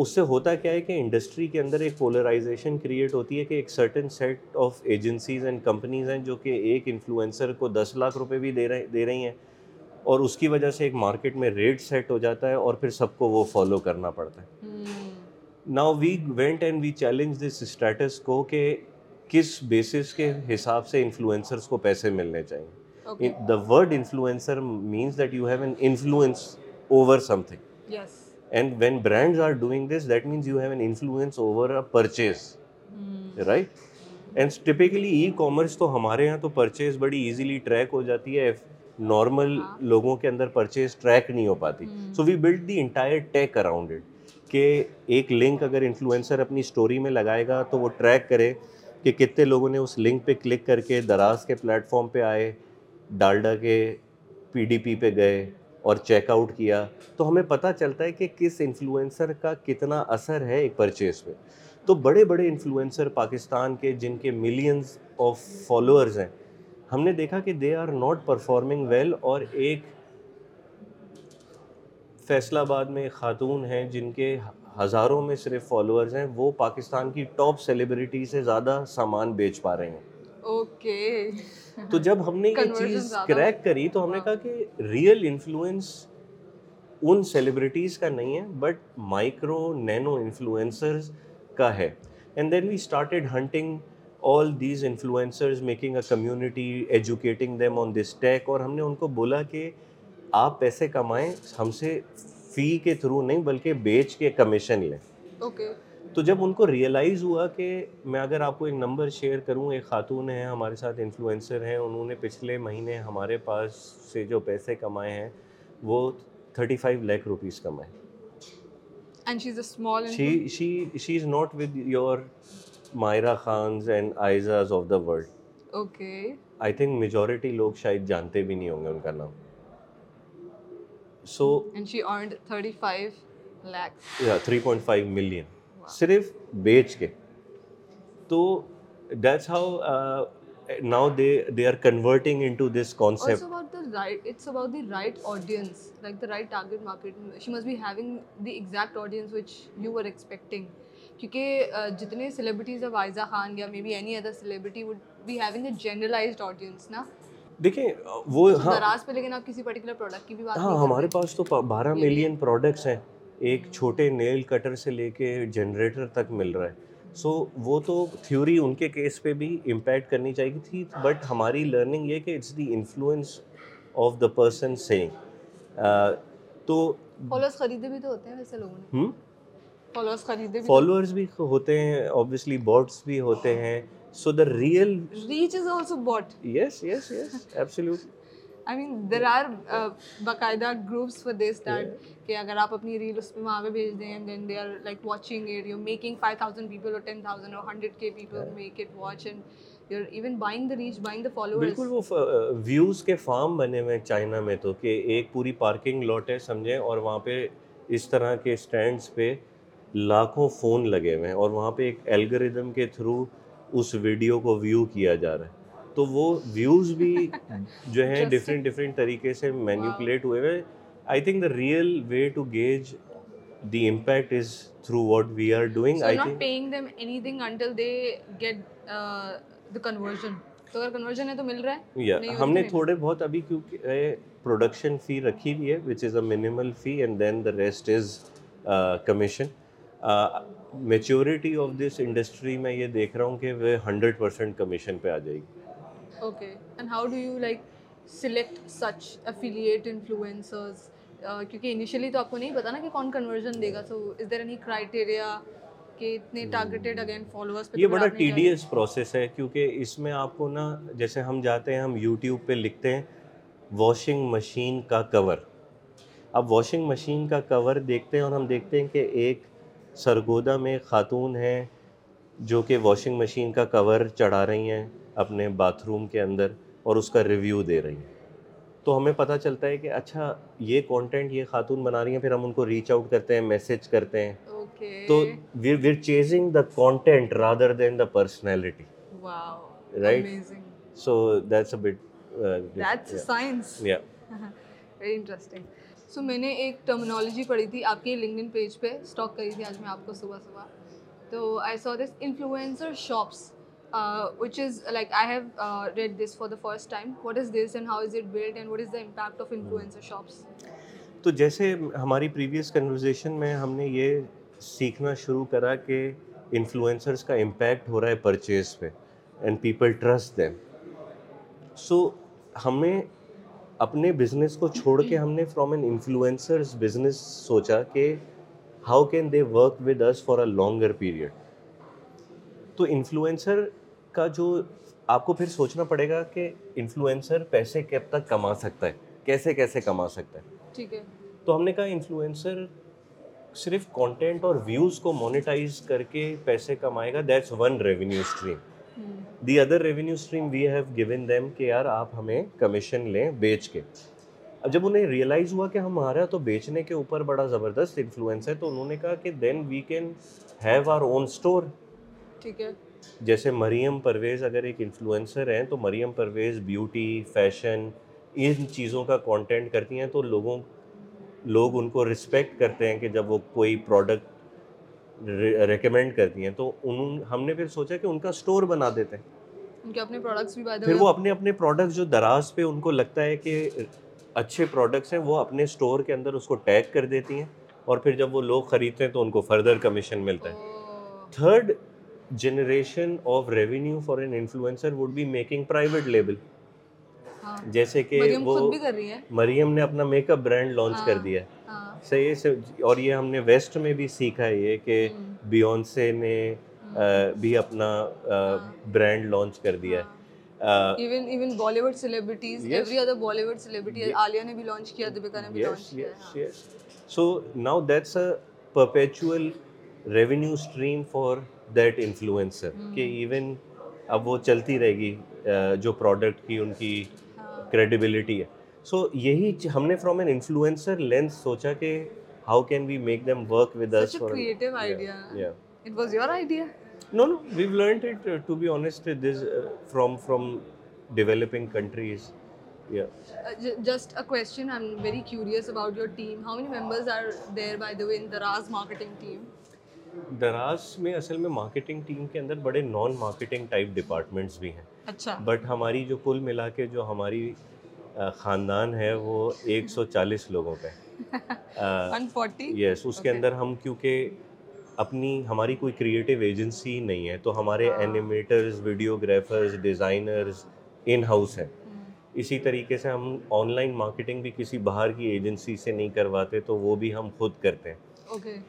اس سے ہوتا کیا ہے کہ انڈسٹری کے اندر ایک پولرائزیشن کریٹ ہوتی ہے کہ ایک certain set of agencies and companies ہیں جو کہ ایک انفلوئنسر کو دس لاکھ روپے بھی دے رہی ہیں اور اس کی وجہ سے ایک مارکیٹ میں ریٹ سیٹ ہو جاتا ہے اور پھر سب کو وہ فالو کرنا پڑتا ہے now we went and we challenge this status quo کہ کس بیسس کے حساب سے انفلوئنسرس کو پیسے ملنے چاہئیں the word influencer means that you have an influence over something and when brands are doing this that means you have an influence over a purchase right and typically e commerce تو ہمارے یہاں تو پرچیز بڑی ایزیلی ٹریک ہو جاتی ہے نارمل ہاں. لوگوں کے اندر پرچیز ٹریک نہیں ہو پاتی so we build the entire tech around it کہ ایک لنک اگر انفلوئنسر اپنی اسٹوری میں لگائے گا تو وہ ٹریک کرے کہ کتنے لوگوں نے اس لنک پہ کلک کر کے دراز کے پلیٹ فارم پہ آئے ڈالڈا کے پی ڈی پی پہ گئے اور چیک آؤٹ کیا تو ہمیں پتہ چلتا ہے کہ کس انفلوئنسر کا کتنا اثر ہے ایک پرچیز پہ تو بڑے بڑے انفلوئنسر پاکستان کے جن کے ملینز آف فالوورز ہیں ہم نے دیکھا کہ they are not performing well اور ایک فیصل آباد میں خاتون ہیں جن کے ہزاروں میں صرف فالوورز ہیں وہ پاکستان کی ٹاپ سیلیبریٹی سے زیادہ سامان بیچ پا رہے ہیں اوکے تو جب ہم نے یہ چیز کریک کری تو ہم نے ہاں۔ کہا کہ ریئل انفلوئنس ان سیلیبریٹیز کا نہیں ہے بٹ مائکرو نینو انفلوئنسرز کا ہے and then we started hunting all these influencers making a community educating them on this tech اور ہم نے ان کو بولا کہ آپ پیسے کمائیں ہم سے فی کے تھرو نہیں بلکہ بیچ کے کمیشن لیں تو جب ان کو ریئلائز ہوا کہ میں اگر آپ کو ایک نمبر شیئر کروں ایک خاتون ہیں ہمارے ساتھ انفلوئنسر ہیں انہوں نے پچھلے مہینے ہمارے پاس سے جو پیسے کمائے ہیں وہ تھرٹی فائیو لیکھ روپیز کمائے میجورٹی لوگ شاید جانتے بھی نہیں ہوں گے ان کا نام سو ملین صرف بیچ کے تو that's how now they they are converting into this concept جتنے خان یا B B any other having a generalized audience نا دیکھیں وہ اچھا، ہاں پہ لیکن آپ کسی پرٹیکولر پروڈکٹ کی بھی بات ہاں ہمارے پاس تو بارہ ملین پروڈکٹس ہیں ایک چھوٹے نیل کٹر سے لے کے جنریٹر تک مل رہا ہے سو وہ تو تھیوری ان کے کیس پہ بھی امپیکٹ کرنی چاہیے تھی بٹ ہماری لرننگ یہ کہ it's the influence of the person saying تو فالوئرس خریدے بھی تو ہوتے ہیں ویسے لوگوں نے فالوئرس خریدے فالوورس بھی ہوتے ہیں اوبویسلی بوٹس بھی ہوتے ہیں So the real reach is also bought. Yes, yes, yes, absolutely. I mean there are باقاعدہ گروپس فار دے اسٹارٹ کہ اگر آپ اپنی ریل اس میں وہاں پہ بھیج دیں and then they are like watching it you making five thousand people اور ٹین تھاؤزینڈ اور ہنڈریڈ کے people make it watch and you are even buying the reach buying the follower بالکل وہ ویوز کے فارم بنے ہوئے ہیں چائنا میں تو کہ ایک پوری پارکنگ لاٹ ہے سمجھیں اور وہاں پہ اس طرح کے اسٹینڈس پہ لاکھوں فون لگے ہوئے ہیں اور وہاں پہ ایک الگریدم کے تھرو اس ویڈیو کو ویو کیا جا رہا ہے تو وہ ویوز بھی [laughs] جو ہیں ڈفرینٹ ڈفرینٹ طریقے سے مینیپولیٹ ہوئے ہوئے I think the real way to gauge the impact is through what we are doing I think paying them anything until they get the conversion تو اگر کنورژن ہے تو مل رہا ہے یا ہم نے تھوڑے بہت ابھی کیونکہ پروڈکشن فی رکھی ہوئی ہے which is a minimal fee and then the rest is commission maturity of this industry میں یہ دیکھ رہا ہوں کہ وہ ہنڈریڈ پرسینٹ کمیشن پہ آ جائے گی okay and how do you like select such affiliate influencers کیونکہ انیشیلی تو آپ کو نہیں پتا نا کہ کون کنورژن دے گا so is there any criteria یہ بڑا ٹی ڈی ایس پروسیس ہے کیونکہ اس میں آپ کو نا جیسے ہم جاتے ہیں ہم یوٹیوب پہ لکھتے ہیں واشنگ مشین کا کور اب واشنگ مشین کا کور دیکھتے ہیں اور ہم دیکھتے ہیں کہ ایک سرگودا میں خاتون ہیں جو کہ واشنگ مشین کا کور چڑھا رہی ہیں اپنے باتھ روم کے اندر اور اس کا ریویو دے رہی ہیں تو ہمیں پتہ چلتا ہے کہ اچھا یہ کانٹینٹ یہ خاتون بنا رہی ہیں پھر ہم ان کو ریچ آؤٹ کرتے ہیں میسج کرتے ہیں تو we're chasing the content rather than the personality right so that's a bit that's science یا ویری انٹرسٹنگ سو میں نے ایک ٹرمنالوجی پڑھی تھی آپ کے لنکڈ ان پیج پہ اسٹاک کری تھی آج میں آپ کو صبح صبح تو آئی سو دس شاپس تو جیسے ہماری پریویس کنورزیشن میں ہم نے یہ سیکھنا شروع کرا کہ انفلوئنسرس کا امپیکٹ ہو رہا ہے پرچیز پہ and people trust them so ہمیں اپنے بزنس کو چھوڑ کے ہم نے فرام این انفلوئنسر بزنس سوچا کہ how can they work with us for a longer period تو انفلوئنسر کا جو آپ کو پھر سوچنا پڑے گا کہ انفلوئنسر پیسے کب تک کما سکتا ہے کیسے کیسے کما سکتا ہے ٹھیک ہے تو ہم نے کہا انفلوئنسر صرف کانٹینٹ اور ویوز کو مانیٹائز کر کے پیسے کمائے گا that's one revenue stream the other revenue stream we have given them کہ یار آپ ہمیں کمیشن لیں بیچ کے اب جب انہیں ریئلائز ہوا کہ ہمارا تو بیچنے کے اوپر بڑا زبردست انفلوئنس ہے تو انہوں نے کہا کہ then we can have our own store ٹھیک ہے جیسے مریم پرویز اگر ایک انفلوئنسر ہیں تو مریم پرویز بیوٹی فیشن ان چیزوں کا کانٹینٹ کرتی ہیں تو لوگوں لوگ ان کو رسپیکٹ کرتے ہیں کہ جب وہ کوئی پروڈکٹ ریکمینڈ کرتی ہیں تو انہوں ہم نے پھر سوچا کہ ان کا اسٹور بنا دیتے ہیں ان کے اپنے پروڈکٹس بھی پھر وہ اپنے اپنے پروڈکٹس جو دراز پہ ان کو لگتا ہے کہ اچھے پروڈکٹس ہیں وہ اپنے اسٹور کے اندر اس کو ٹیگ کر دیتی ہیں اور پھر جب وہ لوگ خریدتے ہیں تو ان کو فردر کمیشن ملتا ہے third generation of revenue for an influencer would be making private label جیسے کہ وہ مریم نے اپنا میک اپ برانڈ لانچ کر ہاں۔ دیا ہے ہاں۔ صحیح ہے اور یہ ہم نے ویسٹ میں بھی سیکھا ہے یہ کہ نے بھی اپنا لانچ ہاں۔ چلتی رہے گی جو پروڈکٹ کی ان کی کریڈیبلٹی ہاں۔ ہے سو یہی ہم نے فرام این انفلوئنسر لینس سوچا کہ how can we make work with but ہماری جو کل ملا کے جو ہماری خاندان ہے وہ ایک سو چالیس لوگوں پہ یس [laughs] اس کے اندر ہم کیونکہ اپنی ہماری کوئی کریٹیو ایجنسی نہیں ہے تو ہمارے اینیمیٹرز ویڈیوگرافرز ڈیزائنرز ان ہاؤس ہیں ہاں۔ اسی طریقے سے ہم آن لائن مارکیٹنگ بھی کسی باہر کی ایجنسی سے نہیں کرواتے تو وہ بھی ہم خود کرتے ہیں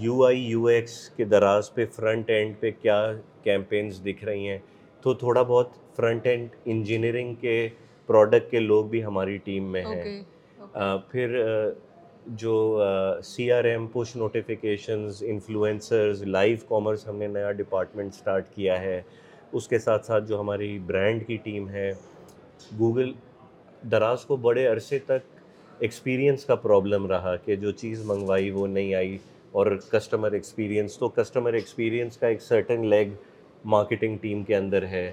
یو آئی یو ایکس کے دراز پہ فرنٹ اینڈ پہ کیا کیمپینز دکھ رہی ہیں تو تھوڑا بہت فرنٹ اینڈ انجینئرنگ کے پروڈکٹ کے لوگ بھی ہماری ٹیم میں ہیں پھر جو C R M push notifications influencers live commerce ہم نے نیا ڈپارٹمنٹ اسٹارٹ کیا ہے اس کے ساتھ ساتھ جو ہماری برانڈ کی ٹیم ہے گوگل دراز کو بڑے عرصے تک ایکسپیرینس کا پرابلم رہا کہ جو چیز منگوائی وہ نہیں آئی اور کسٹمر ایکسپیرینس تو کسٹمر ایکسپیرینس کا ایک سرٹن لیگ مارکیٹنگ ٹیم کے اندر ہے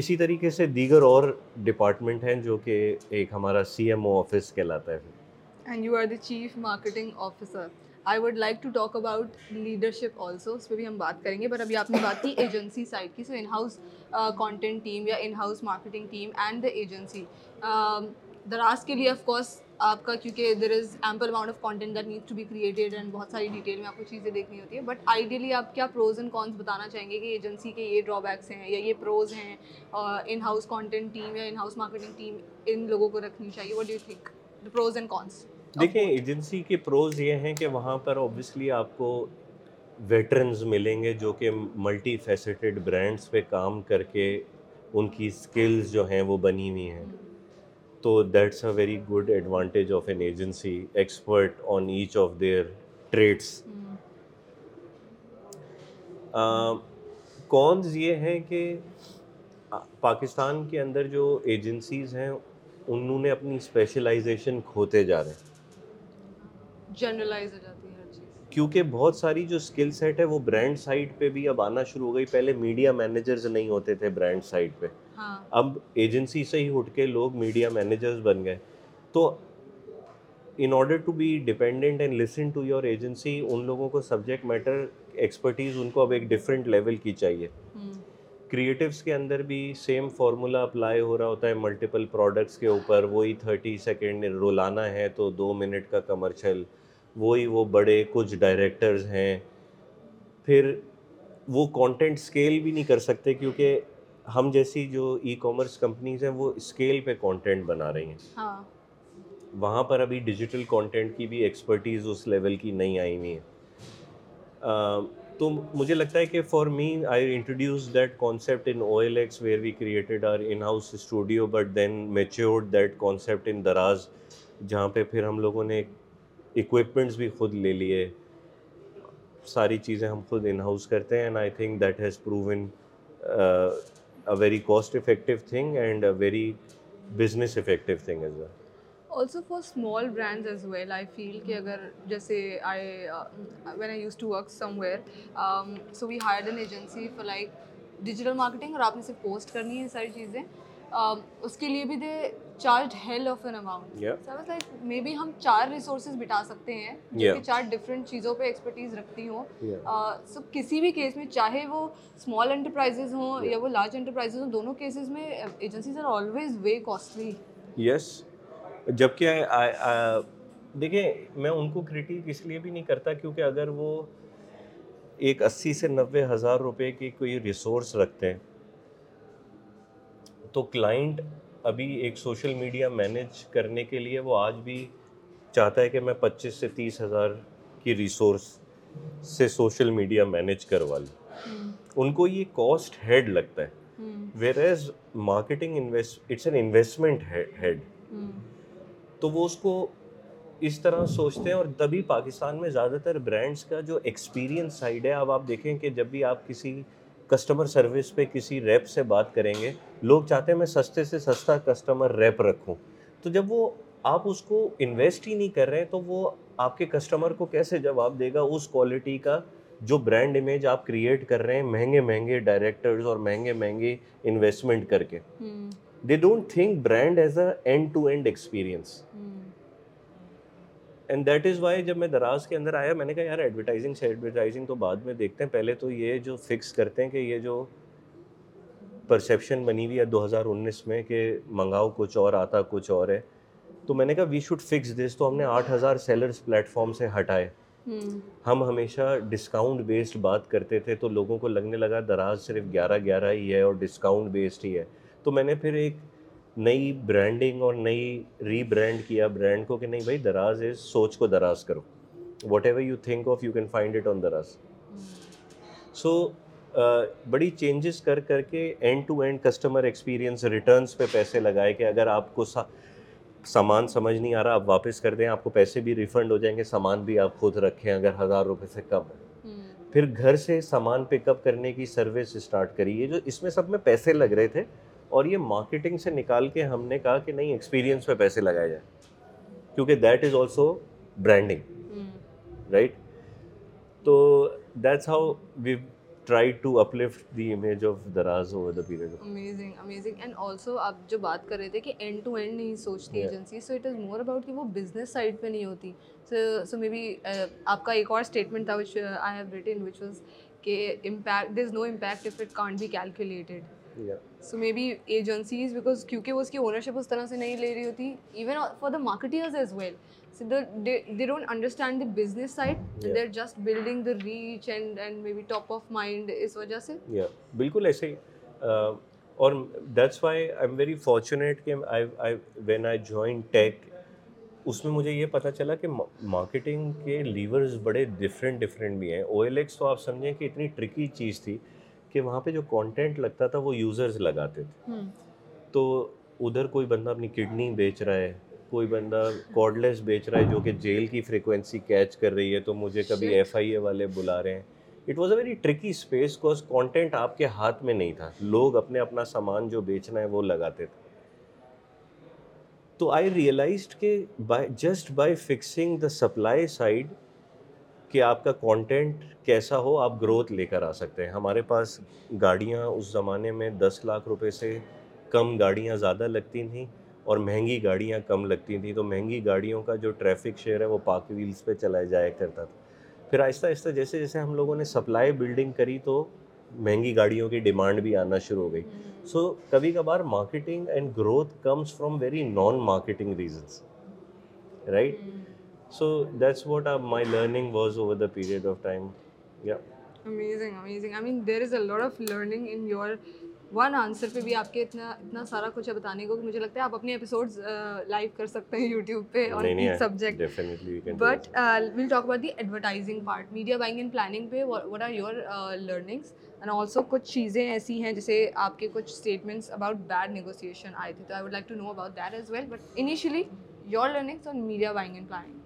اسی طریقے سے دیگر اور ڈپارٹمنٹ ہیں جو کہ ایک ہمارا سی ایم او آفس کہلاتا ہے and you are chief marketing officer I would to talk about leadership also اس پہ بھی ہم بات کریں گے پر ابھی آپ نے بات کی ایجنسی سائڈ کی so in house content team یا in house marketing team and the agency Daraz کے لیے آف کورس آپ کا کیونکہ there is ample amount of content that needs to be created and بہت ساری ڈیٹیل میں آپ کو چیزیں دیکھنی ہوتی ہے بٹ آئیڈیلی آپ کیا پروز اینڈ کانس بتانا چاہیں گے کہ ایجنسی کے یہ ڈرا بیکس ہیں یا یہ پروز ہیں ان ہاؤس کانٹینٹ ٹیم یا ان ہاؤس مارکیٹنگ ٹیم ان لوگوں کو رکھنی چاہیے do think pros and cons دیکھیں ایجنسی کے پروز یہ ہیں کہ وہاں پر اوبیسلی آپ کو ویٹرنز ملیں گے جو کہ ملٹی فیسٹڈ برانڈس پہ کام کر کے ان کی اسکلز جو ہیں وہ بنی ہوئی ہیں تو that's a very good advantage of an agency expert on each of their trades cons یہ ہیں کہ پاکستان کے اندر جو ایجنسیز ہیں انہوں نے اپنی اسپیشلائزیشن کھوتے جا رہے ہیں جنرلائز کیونکہ بہت ساری جو اسکل سیٹ ہے وہ برانڈ سائٹ پہ بھی اب آنا شروع ہو گئی پہلے میڈیا مینیجرز نہیں ہوتے تھے برانڈ سائٹ پہ ہاں۔ اب ایجنسی سے ہی اٹھ کے لوگ میڈیا مینیجرز بن گئے تو in order to be dependent listen to your agency ان لوگوں کو سبجیکٹ میٹر ایکسپرٹیز ان کو اب ایک ڈفرینٹ لیول کی چاہیے کریٹوس کے اندر بھی سیم فارمولا اپلائی ہو رہا ہوتا ہے ملٹیپل پروڈکٹس کے اوپر وہی تھرٹی سیکنڈ رولانا ہے تو دو منٹ کا کمرشل وہی وہ بڑے کچھ ڈائریکٹرز ہیں پھر وہ کانٹینٹ اسکیل بھی نہیں کر سکتے کیونکہ ہم جیسی جو ای کامرس کمپنیز ہیں وہ اسکیل پہ کانٹینٹ بنا رہی ہیں ہاں۔ وہاں پر ابھی ڈیجیٹل کانٹینٹ کی بھی ایکسپرٹیز اس لیول کی نہیں آئی ہوئی ہیں تو مجھے لگتا ہے کہ for me I introduce that concept in in O L X where we created our house studio but then matured that concept in Daraz جہاں پہ پھر ہم لوگوں نے اکوپمنٹس بھی خود لے لیے ساری چیزیں ہم خود ان ہاؤس کرتے ہیں and I think that has proven well also for for small brands as I I I feel کہ اگر جیسے when used to work somewhere so we hire an agency like digital marketing اور آپ نے صرف پوسٹ کرنی ہے ساری چیزیں اس کے لیے بھی they charge hell of an amount like maybe ہم چار ریسورسز بٹا سکتے ہیں جو کہ چار ڈفرینٹ چیزوں پہ ایکسپرٹیز رکھتی ہوں سب کسی بھی کیس میں چاہے وہ اسمال انٹرپرائزز ہوں یا وہ لارج انٹرپرائزز ہوں دونوں کیسز میں agencies are always way costly yes جب کہ دیکھیں میں ان کو کریٹیک اس لیے بھی نہیں کرتا کیونکہ اگر وہ ایک اسی سے نوے ہزار روپے کی کوئی ریسورس رکھتے ہیں تو کلائنٹ ابھی ایک سوشل میڈیا مینج کرنے کے لیے وہ آج بھی چاہتا ہے کہ میں پچیس سے تیس ہزار کی ریسورس سے سوشل میڈیا مینج کروا لوں ان کو یہ کاسٹ ہیڈ لگتا ہے whereas marketing it's an investment head تو وہ اس کو اس طرح سوچتے ہیں اور تبھی پاکستان میں زیادہ تر برانڈس کا جو ایکسپیرینس سائڈ ہے اب آپ دیکھیں کہ جب بھی آپ کسی کسٹمر سروس پہ کسی ریپ سے بات کریں گے لوگ چاہتے ہیں میں سستے سے سستا کسٹمر ریپ رکھوں تو جب وہ آپ اس کو انویسٹ ہی نہیں کر رہے تو وہ آپ کے کسٹمر کو کیسے جواب دے گا اس کوالٹی کا جو برانڈ امیج آپ کریٹ کر رہے ہیں مہنگے مہنگے ڈائریکٹرز اور مہنگے مہنگے انویسٹمنٹ کر کے they don't think brand as a end to end experience and that is why جب میں دراز کے اندر آیا میں نے کہا یار ایڈورٹائزنگ سے ایڈورٹائزنگ تو بعد میں دیکھتے ہیں پہلے تو یہ جو فکس کرتے ہیں کہ یہ جو پرسیپشن بنی ہوئی ہے دو ہزار انیس میں کہ منگاؤ کچھ اور آتا کچھ اور ہے تو میں نے کہا وی شوڈ فکس دس تو ہم نے آٹھ ہزار سیلرس فارم سے ہٹائے ہم ہمیشہ ڈسکاؤنٹ بیسڈ بات کرتے تھے تو لوگوں کو لگنے لگا دراز صرف گیارہ گیارہ ہی ہے اور ڈسکاؤنٹ بیسڈ ہی ہے تو میں نے پھر ایک نئی برانڈنگ اور نئی ری برانڈ کیا برانڈ کو کہ نہیں بھائی دراز از سوچ کو دراز کرو whatever you you think of can find it on Daraz so بڑی چینجز کر کر کے end to end customer experience returns پہ پیسے لگائے کہ اگر آپ کو سامان سمجھ نہیں آ رہا آپ واپس کر دیں آپ کو پیسے بھی ریفنڈ ہو جائیں گے سامان بھی آپ خود رکھیں اگر ہزار روپے سے کم ہے پھر گھر سے سامان پک اپ کرنے کی سروس اسٹارٹ کری ہے جو اس میں سب میں پیسے لگ رہے تھے اور یہ مارکیٹنگ سے نکال کے ہم نے کہا کہ نہیں ایکسپیرینس پہ پیسے لگائے جائیں کیونکہ that is also branding right تو that's how we try to uplift the image of Daraz over the period amazing amazing and also آپ جو بات کر رہے تھے کہ اینڈ ٹو اینڈ نہیں سوچتی agency so it is more about کہ وہ بزنس سائڈ پہ نہیں ہوتی سو سو مے بی آپ کا ایک اور اسٹیٹمنٹ تھا which I have written which was کہ impact there is no impact if it can't be calculated so maybe agencies because کیونکہ وہ اس کی اونرشپ اس طرح سے نہیں لے رہی ہوتی even for the marketers as well so they don't understand the business side they are just building the reach and and may be top of mind اس وجہ سے بالکل ایسے ہی اور that's why I am very fortunate کہ وین آئی جوائن ٹیک اس میں مجھے یہ پتا چلا کہ مارکیٹنگ کے لیورز بڑے ڈفرینٹ ڈفرینٹ بھی ہیں او ایل ایکس تو آپ سمجھیں کہ اتنی ٹرکی چیز تھی کہ وہاں پہ جو کانٹینٹ لگتا تھا وہ یوزرز لگاتے تھے تو ادھر کوئی بندہ اپنی کڈنی بیچ رہا ہے کوئی بندہ کوڈ لیس بیچ رہا ہے جو کہ جیل کی فریکوینسی کیچ کر رہی ہے تو مجھے کبھی ایف آئی اے والے بلا رہے ہیں it was a very tricky space content آپ کے ہاتھ میں نہیں تھا لوگ اپنے اپنا سامان جو بیچنا ہے وہ لگاتے تھے تو آئی ریئلائزڈ کہ by just by fixing the supply side کہ آپ کا کانٹینٹ کیسا ہو آپ گروتھ لے کر آ سکتے ہیں ہمارے پاس گاڑیاں اس زمانے میں دس لاکھ روپے سے کم گاڑیاں زیادہ لگتی تھیں اور مہنگی گاڑیاں کم لگتی تھیں تو مہنگی گاڑیوں کا جو ٹریفک شیئر ہے وہ پاک ویلز پہ چلایا جایا کرتا تھا پھر آہستہ آہستہ جیسے جیسے ہم لوگوں نے سپلائی بلڈنگ کری تو مہنگی گاڑیوں کی ڈیمانڈ بھی آنا شروع ہو گئی سو کبھی کبھار marketing and growth comes from very non marketing reasons right so that's what are my learning was over the period of time yeah amazing amazing I mean there is a lot of learning in your one answer پہ بھی آپ کے اتنا اتنا سارا کچھ ہے بتانے کو کہ مجھے لگتا ہے آپ اپنے ایپیسوڈز لائیو کر سکتے ہیں یوٹیوب پہ اور subject but we'll talk about the advertising part media buying and planning پہ what are your learnings and also کچھ چیزیں ایسی ہیں جیسے آپ کے کچھ اسٹیٹمنٹس اباؤٹ بیڈ نیگوسیشن آئی تھے تو I would like to know about that as well but initially your learnings on media buying and planning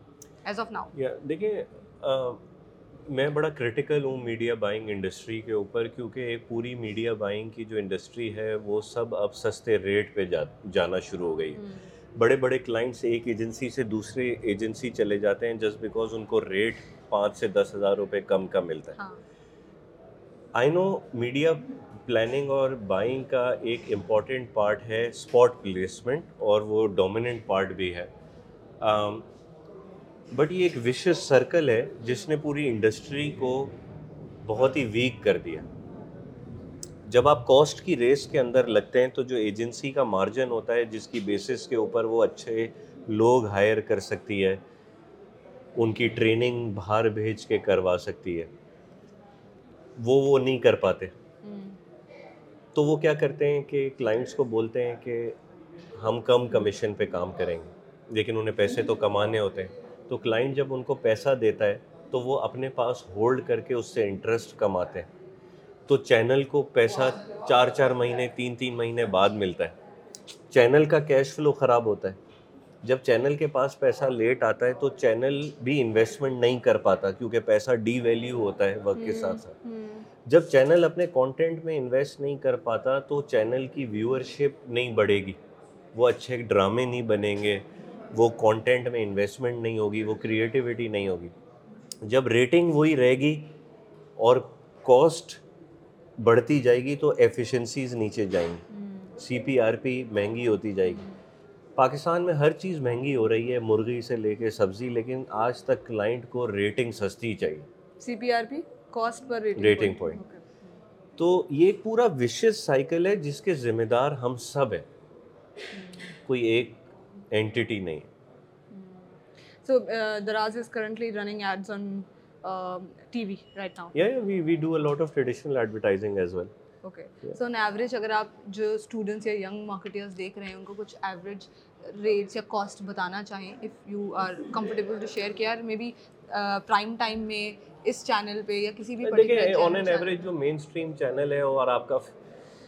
as of now دیکھیے میں بڑا کریٹیکل ہوں میڈیا بائنگ انڈسٹری کے اوپر کیونکہ ایک پوری میڈیا بائنگ کی جو انڈسٹری ہے وہ سب اب سستے ریٹ پہ جانا شروع ہو گئی ہے بڑے بڑے کلائنٹس ایک ایجنسی سے دوسری ایجنسی چلے جاتے ہیں جسٹ بیکاز ان کو ریٹ پانچ سے دس ہزار روپے کم کا ملتا ہے آئی نو میڈیا پلاننگ اور بائنگ کا ایک امپورٹنٹ پارٹ ہے اسپاٹ پلیسمنٹ اور وہ ڈومیننٹ پارٹ بھی ہے بٹ یہ ایک وشیس سرکل ہے جس نے پوری انڈسٹری کو بہت ہی ویک کر دیا جب آپ کاسٹ کی ریس کے اندر لگتے ہیں تو جو ایجنسی کا مارجن ہوتا ہے جس کی بیسس کے اوپر وہ اچھے لوگ ہائر کر سکتی ہے ان کی ٹریننگ باہر بھیج کے کروا سکتی ہے وہ وہ نہیں کر پاتے تو وہ کیا کرتے ہیں کہ کلائنٹس کو بولتے ہیں کہ ہم کم کمیشن پہ کام کریں گے لیکن انہیں پیسے تو کمانے ہوتے ہیں تو کلائنٹ جب ان کو پیسہ دیتا ہے تو وہ اپنے پاس ہولڈ کر کے اس سے انٹرسٹ کماتے ہیں تو چینل کو پیسہ چار چار مہینے تین تین مہینے بعد ملتا ہے چینل کا کیش فلو خراب ہوتا ہے جب چینل کے پاس پیسہ لیٹ آتا ہے تو چینل بھی انویسٹمنٹ نہیں کر پاتا کیونکہ پیسہ ڈی ویلیو ہوتا ہے وقت کے ساتھ ساتھ جب چینل اپنے کانٹینٹ میں انویسٹ نہیں کر پاتا تو چینل کی ویورشپ نہیں بڑھے گی وہ اچھے ڈرامے نہیں بنیں گے وہ کانٹینٹ میں انویسٹمنٹ نہیں ہوگی وہ کریٹیوٹی نہیں ہوگی جب ریٹنگ وہی رہے گی اور کاسٹ بڑھتی جائے گی تو ایفیشنسیز نیچے جائیں گی سی پی آر پی مہنگی ہوتی جائے گی پاکستان میں ہر چیز مہنگی ہو رہی ہے مرغی سے لے کے سبزی لیکن آج تک کلائنٹ کو ریٹنگ سستی چاہیے C P R P cost پر ریٹنگ پوائنٹ تو یہ پورا وشیس سائیکل ہے جس کے ذمہ دار ہم سب ہیں کوئی ایک اینٹی نہیں so Daraz is currently running ads on T V right now yeah yeah we we do a lot of traditional advertising as well okay so in average اگر اپ جو اسٹوڈنٹس یا ینگ مارکیٹرز دیکھ رہے ہیں ان کو کچھ ایوریج ریٹس یا کاسٹ بتانا چاہیں if you are comfortable to share care may be prime time میں اس چینل پہ یا کسی بھی بڑی دیکھیں ان ان ایوریج جو مین سٹریم چینل ہے اور آپ کا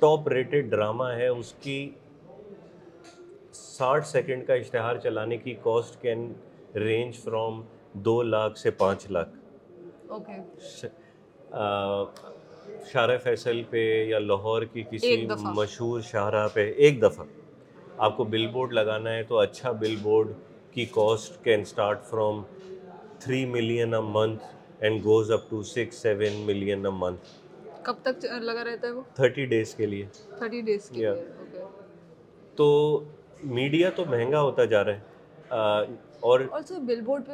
ٹاپ ریٹڈ ڈرامہ ہے اس کی ساٹھ سیکنڈ کا اشتہار چلانے کی کاسٹ کین رینج فرام دو لاکھ سے پانچ لاکھ اوکے شار فیصل پہ یا لاہور کی کسی مشہور شاہراہ پہ ایک دفعہ آپ کو بل بورڈ لگانا ہے تو اچھا بل بورڈ کی cost can start from three million a month and goes up to six seven million a month کب تک لگا رہتا ہے وہ تھرٹی ڈیز کے لیے تھرٹی ڈیز کے لیے تو میڈیا تو مہنگا ہوتا جا رہا ہے اور آلسو بل بورڈ پہ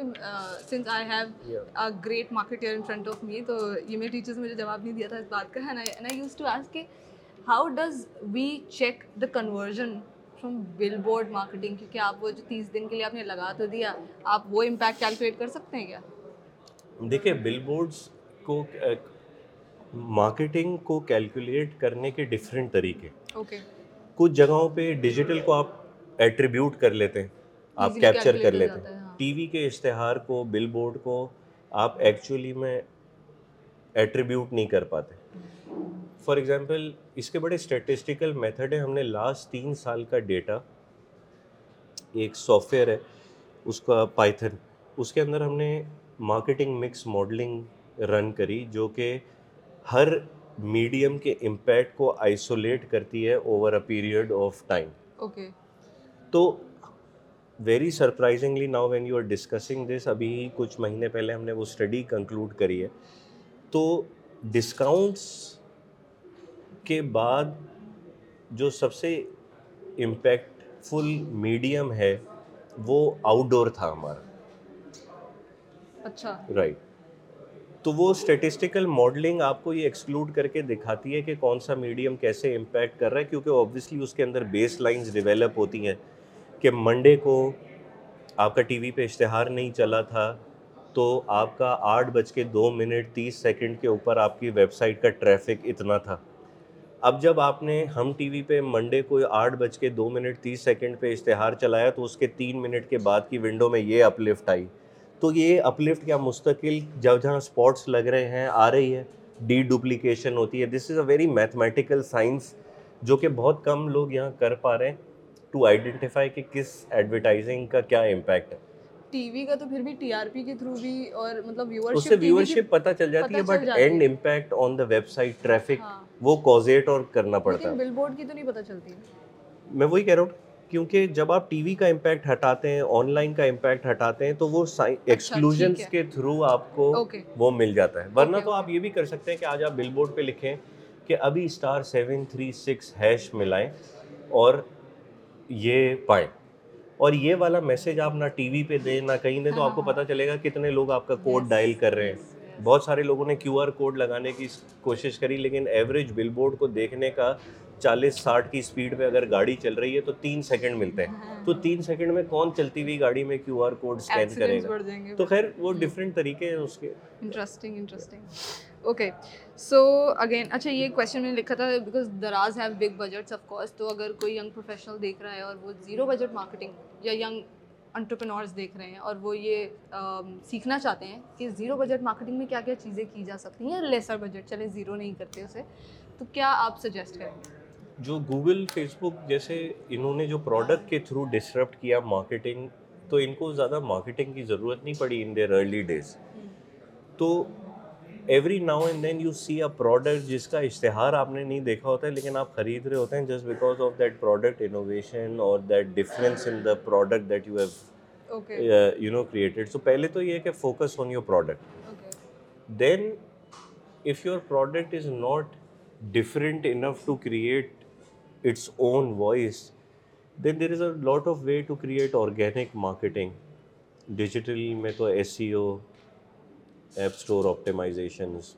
since I have great marketer in front of me تو یہ میرے ٹیچرز مجھے جواب نہیں دیا تھا اس بات کا and I used to ask کہ how does we check the conversion from billboard marketing کیونکہ آپ وہ جو تیس دن کے لیے آپ نے لگا تو دیا آپ وہ امپیکٹ کیلکولیٹ کر سکتے ہیں کیا دیکھیں بل بورڈس کو مارکیٹنگ کو کیلکولیٹ کرنے کے ڈفرینٹ طریقے اوکے کچھ جگہوں پہ ڈیجیٹل کو آپ ایٹریبیوٹ کر لیتے ہیں آپ کیپچر کر لیتے ہیں ہاں۔ ٹی وی کے اشتہار کو بل بورڈ کو آپ ایکچولی میں ایٹریبیوٹ نہیں کر پاتے فار ایگزامپل اس کے بڑے اسٹیٹسٹیکل میتھڈ ہیں ہم نے لاسٹ تین سال کا ڈیٹا ایک سافٹ ویئر ہے اس کا پائتھن اس کے اندر ہم نے مارکیٹنگ مکس ماڈلنگ رن کری جو کہ ہر میڈیم کے امپیکٹ کو آئسولیٹ کرتی ہے over a period of time تو very surprisingly now when you are discussing this ابھی کچھ مہینے پہلے ہم نے وہ اسٹڈی کنکلوڈ کری ہے تو ڈسکاؤنٹس کے بعد جو سب سے امپیکٹ فل میڈیم ہے وہ آؤٹ ڈور تھا ہمارا اچھا رائٹ تو وہ اسٹیٹسٹیکل ماڈلنگ آپ کو یہ ایکسکلوڈ کر کے دکھاتی ہے کہ کون سا میڈیم کیسے امپیکٹ کر رہا ہے کیونکہ آبویسلی اس کے اندر بیس لائنز ڈیولپ ہوتی ہیں کہ منڈے کو آپ کا ٹی وی پہ اشتہار نہیں چلا تھا تو آپ کا آٹھ بج کے دو منٹ تیس سیکنڈ کے اوپر آپ کی ویب سائٹ کا ٹریفک اتنا تھا اب جب آپ نے ہم ٹی وی پہ منڈے کو آٹھ بج کے دو منٹ تیس سیکنڈ پہ اشتہار چلایا تو اس کے تین منٹ کے بعد کی ونڈو میں یہ اپلفٹ آئی تو یہ اپلفٹ یا مستقل جب جہاں اسپاٹس لگ رہے ہیں آ رہی ہے ڈی ڈوپلیکیشن ہوتی ہے this is a very mathematical science جو کہ بہت کم لوگ یہاں کر پا رہے ہیں ٹو آئیڈینٹیفائی کہ کس ایڈورٹائزنگ کا کیا امپیکٹ ہے جب آپ ٹی وی کا وہ مل جاتا ہے ورنہ تو آپ یہ بھی کر سکتے ہیں کہ آج آپ بل بورڈ پہ لکھے کہ ابھی star seven three six hash ملائیں اور یہ پائیں اور یہ والا میسج آپ نہ ٹی وی پہ دیں نہ کہیں دیں تو آپ کو ہاں۔ پتہ چلے گا کتنے لوگ آپ کا کوڈ ڈائل کر رہے ہیں بہت سارے لوگوں نے کیو آر کوڈ لگانے کی کوشش کری لیکن ایوریج بل بورڈ کو دیکھنے کا چالیس ساٹھ کی اسپیڈ پہ اگر گاڑی چل رہی ہے تو تین سیکنڈ ملتے ہیں ہاں۔ تو تین سیکنڈ میں کون چلتی ہوئی گاڑی میں کیو آر کوڈ اسکین کرے گا تو خیر وہ ڈفرینٹ طریقے ہیں اس کے interesting interesting okay so again اچھا یہ کوشچن میں لکھا تھا because Daraz have big budgets of course تو اگر کوئی ینگ پروفیشنل دیکھ رہا ہے اور وہ زیرو بجٹ مارکیٹنگ یا ینگ انٹرپرینورس دیکھ رہے ہیں اور وہ یہ um, سیکھنا چاہتے ہیں کہ زیرو بجٹ مارکیٹنگ میں کیا کیا چیزیں کی جا سکتی ہیں یا لیسر بجٹ چلے زیرو نہیں کرتے اسے تو کیا آپ سجیسٹ کریں جو گوگل فیس بک جیسے انہوں نے جو پروڈکٹ کے تھرو ڈسٹرپٹ کیا مارکیٹنگ تو ان کو زیادہ مارکیٹنگ کی ضرورت نہیں پڑی ان دیر ارلی ڈیز تو every now and then you see a product جس کا اشتہار آپ نے نہیں دیکھا ہوتا ہے لیکن آپ خرید رہے ہوتے ہیں just because of that product innovation اور that difference in the product that you have you know created so پہلے تو یہ کہ focus on your product then if your product is not different enough to create its own voice then there is a lot of way to create organic marketing digital میں تو S E O app store optimisations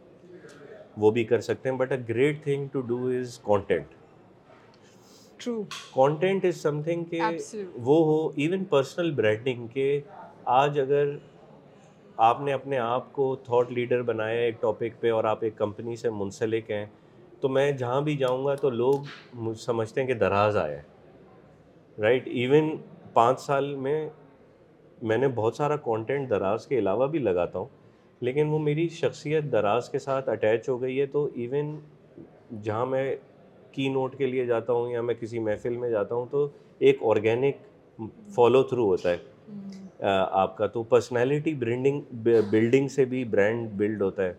وہ بھی کر سکتے ہیں but a great thing to do is content content is something کہ وہ ہو ایون پرسنل برانڈنگ کہ آج اگر آپ نے اپنے آپ کو تھاٹ لیڈر بنایا ایک ٹاپک پہ اور آپ ایک کمپنی سے منسلک ہیں تو میں جہاں بھی جاؤں گا تو لوگ سمجھتے ہیں کہ دراز آیا ہے رائٹ ایون پانچ سال میں میں نے بہت سارا کانٹینٹ دراز کے علاوہ بھی لگاتا ہوں لیکن وہ میری شخصیت دراز کے ساتھ اٹیچ ہو گئی ہے تو ایون جہاں میں کی نوٹ کے لیے جاتا ہوں یا میں کسی محفل میں جاتا ہوں تو ایک آرگینک فالو تھرو ہوتا ہے آپ کا تو پرسنالٹی برینڈنگ بلڈنگ سے بھی برانڈ بلڈ ہوتا ہے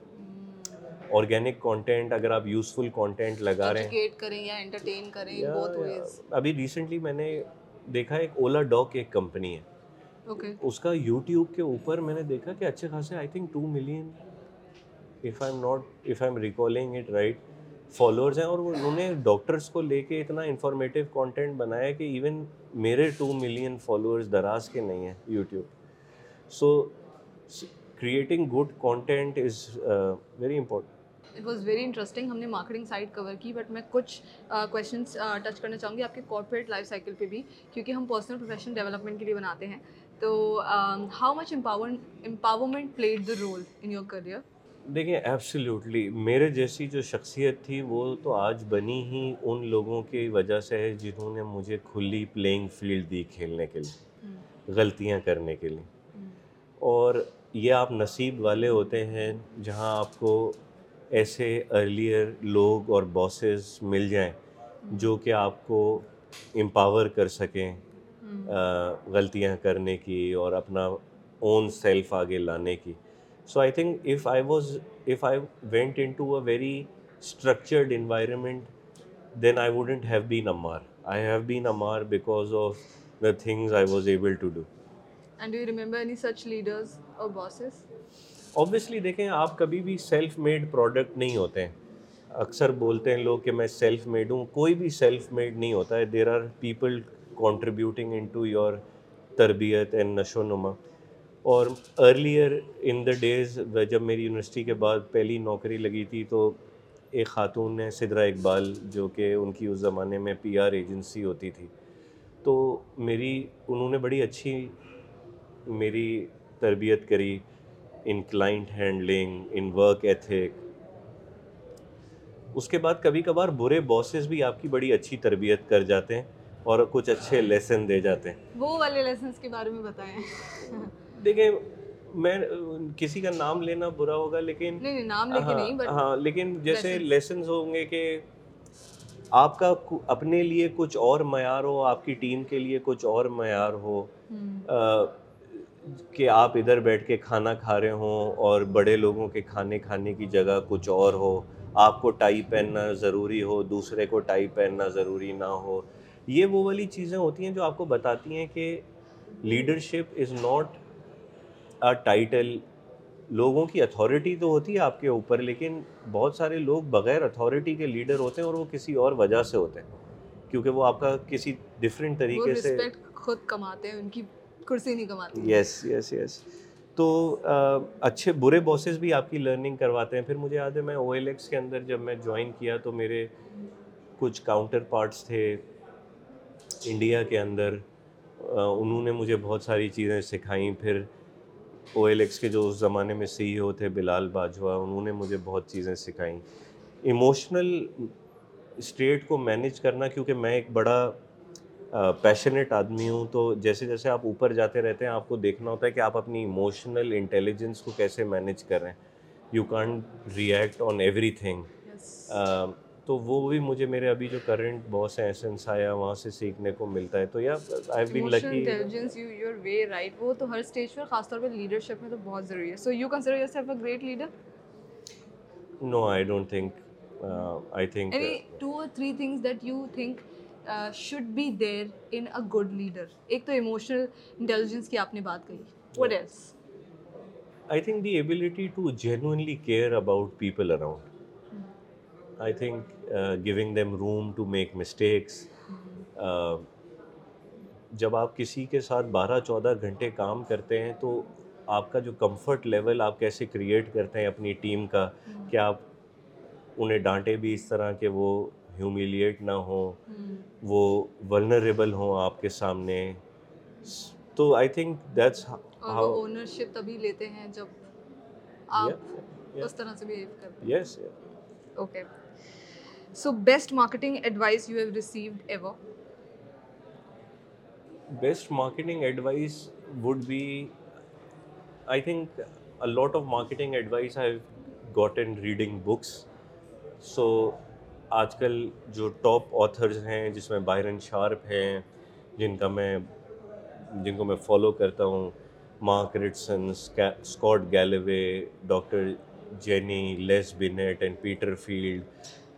آرگینک کانٹینٹ اگر آپ یوزفل کانٹینٹ لگا رہے ہیں ابھی ریسنٹلی میں نے دیکھا ایک اولا ڈاک ایک کمپنی ہے اس کا یوٹیوب کے اوپر میں نے دیکھا کہ اچھے خاصے I think two million if I am not if I am recalling it right followers ہیں اور انہوں نے ڈاکٹرس کو لے کے اتنا انفارمیٹیو کانٹینٹ بنایا کہ ایون میرے ٹو ملین فالوورز دراز کے نہیں ہیں YouTube so creating good content is very important it was very interesting ہم نے مارکیٹنگ سائڈ کور کی بٹ میں کچھ کوشچنس uh, ٹچ uh, کرنا چاہوں گی آپ کے کارپوریٹ لائف سائیکل پہ بھی کیونکہ ہم پرسنل پروفیشنل ڈیولپمنٹ کے لیے بناتے ہیں تو how much empowerment played the role in your career دیکھیں ایبسلیوٹلی میرے جیسی جو شخصیت تھی وہ تو آج بنی ہی ان لوگوں کی وجہ سے ہے جنہوں نے مجھے کھلی پلینگ فیلڈ دی کھیلنے کے لیے hmm. غلطیاں کرنے کے لیے hmm. اور یہ آپ نصیب والے ہوتے ہیں جہاں آپ کو ایسے ارلیئر لوگ اور باسیز مل جائیں hmm. جو کہ آپ کو امپاور کر سکیں غلطیاں کرنے کی اور اپنا اون سیلف آگے لانے کی so I think if I was if I went into a very structured environment then I wouldn't have been امار I have been امار because of the things I was able to do and you remember any such leaders اور باسز اوبویسلی دیکھیں آپ کبھی بھی سیلف میڈ پروڈکٹ نہیں ہوتے ہیں اکثر بولتے ہیں لوگ کہ میں سیلف میڈ ہوں کوئی بھی سیلف میڈ نہیں ہوتا ہے there are people contributing in to your تربیت اینڈ نشو و نما اور ارلیئر ان دا ڈیز جب میری یونیورسٹی کے بعد پہلی نوکری لگی تھی تو ایک خاتون نے سدرا اقبال جو کہ ان کی اس زمانے میں پی آر ایجنسی ہوتی تھی تو میری انہوں نے بڑی اچھی میری تربیت کری in client handling in work ethic اس کے بعد کبھی کبھار برے باسیز بھی آپ کی بڑی اچھی تربیت کر جاتے ہیں اور کچھ اچھے لیسن دے جاتے ہیں وہ والے کے بارے میں میں بتائیں دیکھیں کسی کا نام لینا برا ہوگا لیکن ہاں، ہاں، لیکن ہاں جیسے لیسنز ہوں گے کہ آپ کا اپنے لیے کچھ اور معیار ہو آپ کی ٹیم کے لیے کچھ اور معیار ہو کہ آپ ادھر بیٹھ کے کھانا کھا رہے ہوں اور بڑے لوگوں کے کھانے کھانے کی جگہ کچھ اور ہو آپ کو ٹائی پہننا ضروری ہو دوسرے کو ٹائی پہننا ضروری نہ ہو یہ وہ والی چیزیں ہوتی ہیں جو آپ کو بتاتی ہیں کہ leadership is not a title لوگوں کی اتھارٹی تو ہوتی ہے آپ کے اوپر لیکن بہت سارے لوگ بغیر اتھارٹی کے لیڈر ہوتے ہیں اور وہ کسی اور وجہ سے ہوتے ہیں کیونکہ وہ آپ کا کسی ڈفرینٹ طریقے سے خود کماتے ہیں ان کی کرسی نہیں کماتے یس یس یس تو اچھے برے باسیز بھی آپ کی لرننگ کرواتے ہیں پھر مجھے یاد ہے میں او ایل ایکس کے اندر جب میں جوائن کیا تو میرے کچھ کاؤنٹر پارٹس تھے انڈیا کے اندر انہوں نے مجھے بہت ساری چیزیں سکھائیں پھر او ایل ایکس کے جو اس زمانے میں سی او تھے بلال باجوہ انہوں نے مجھے بہت چیزیں سکھائیں ایموشنل اسٹیٹ کو مینیج کرنا کیونکہ میں ایک بڑا پیشنیٹ آدمی ہوں تو جیسے جیسے آپ اوپر جاتے رہتے ہیں آپ کو دیکھنا ہوتا ہے کہ آپ اپنی ایموشنل انٹیلیجنس کو کیسے مینیج کر رہے ہیں you can't react on everything تو وہ بھی مجھے میرے ابھی جو کرنٹ باس ہیں ایسنس آیا وہاں سے سیکھنے کو ملتا ہے تو yeah I been lucky intelligence you your way right وہ تو ہر اسٹیج پر خاص طور پہ لیڈرشپ میں تو بہت ضروری ہے so you consider yourself a great leader no I don't think I think any two اور three things that you think should be there in a good leader ایک تو ایموشنل انٹیلیجنس کی آپ نے بات کہی what else I think the ability to genuinely care about people around I think going them room to make mistakes جب آپ کسی کے ساتھ بارہ چودہ گھنٹے کام کرتے ہیں تو آپ کا جو کمفرٹ لیول آپ کیسے کریٹ کرتے ہیں اپنی ٹیم کا کہ آپ انہیں ڈانٹے بھی اس طرح کہ وہ ہیومیلیٹ نہ ہوں وہ ولنریبل ہوں آپ کے سامنے تو آئی تھنک دیٹس اونرشپ تبھی لیتے ہیں جب آپ اس طرح سے بیہیو کرتے ہیں yes okay so best marketing advice best marketing advice would be I think lot of marketing advice got and reading books so آج کل جو ٹاپ آتھرز ہیں جس میں بائرن شارپ ہیں جن کا میں جن کو میں فالو کرتا ہوں mark Ritson Scott Galway doctor genie less Bennet and Peter field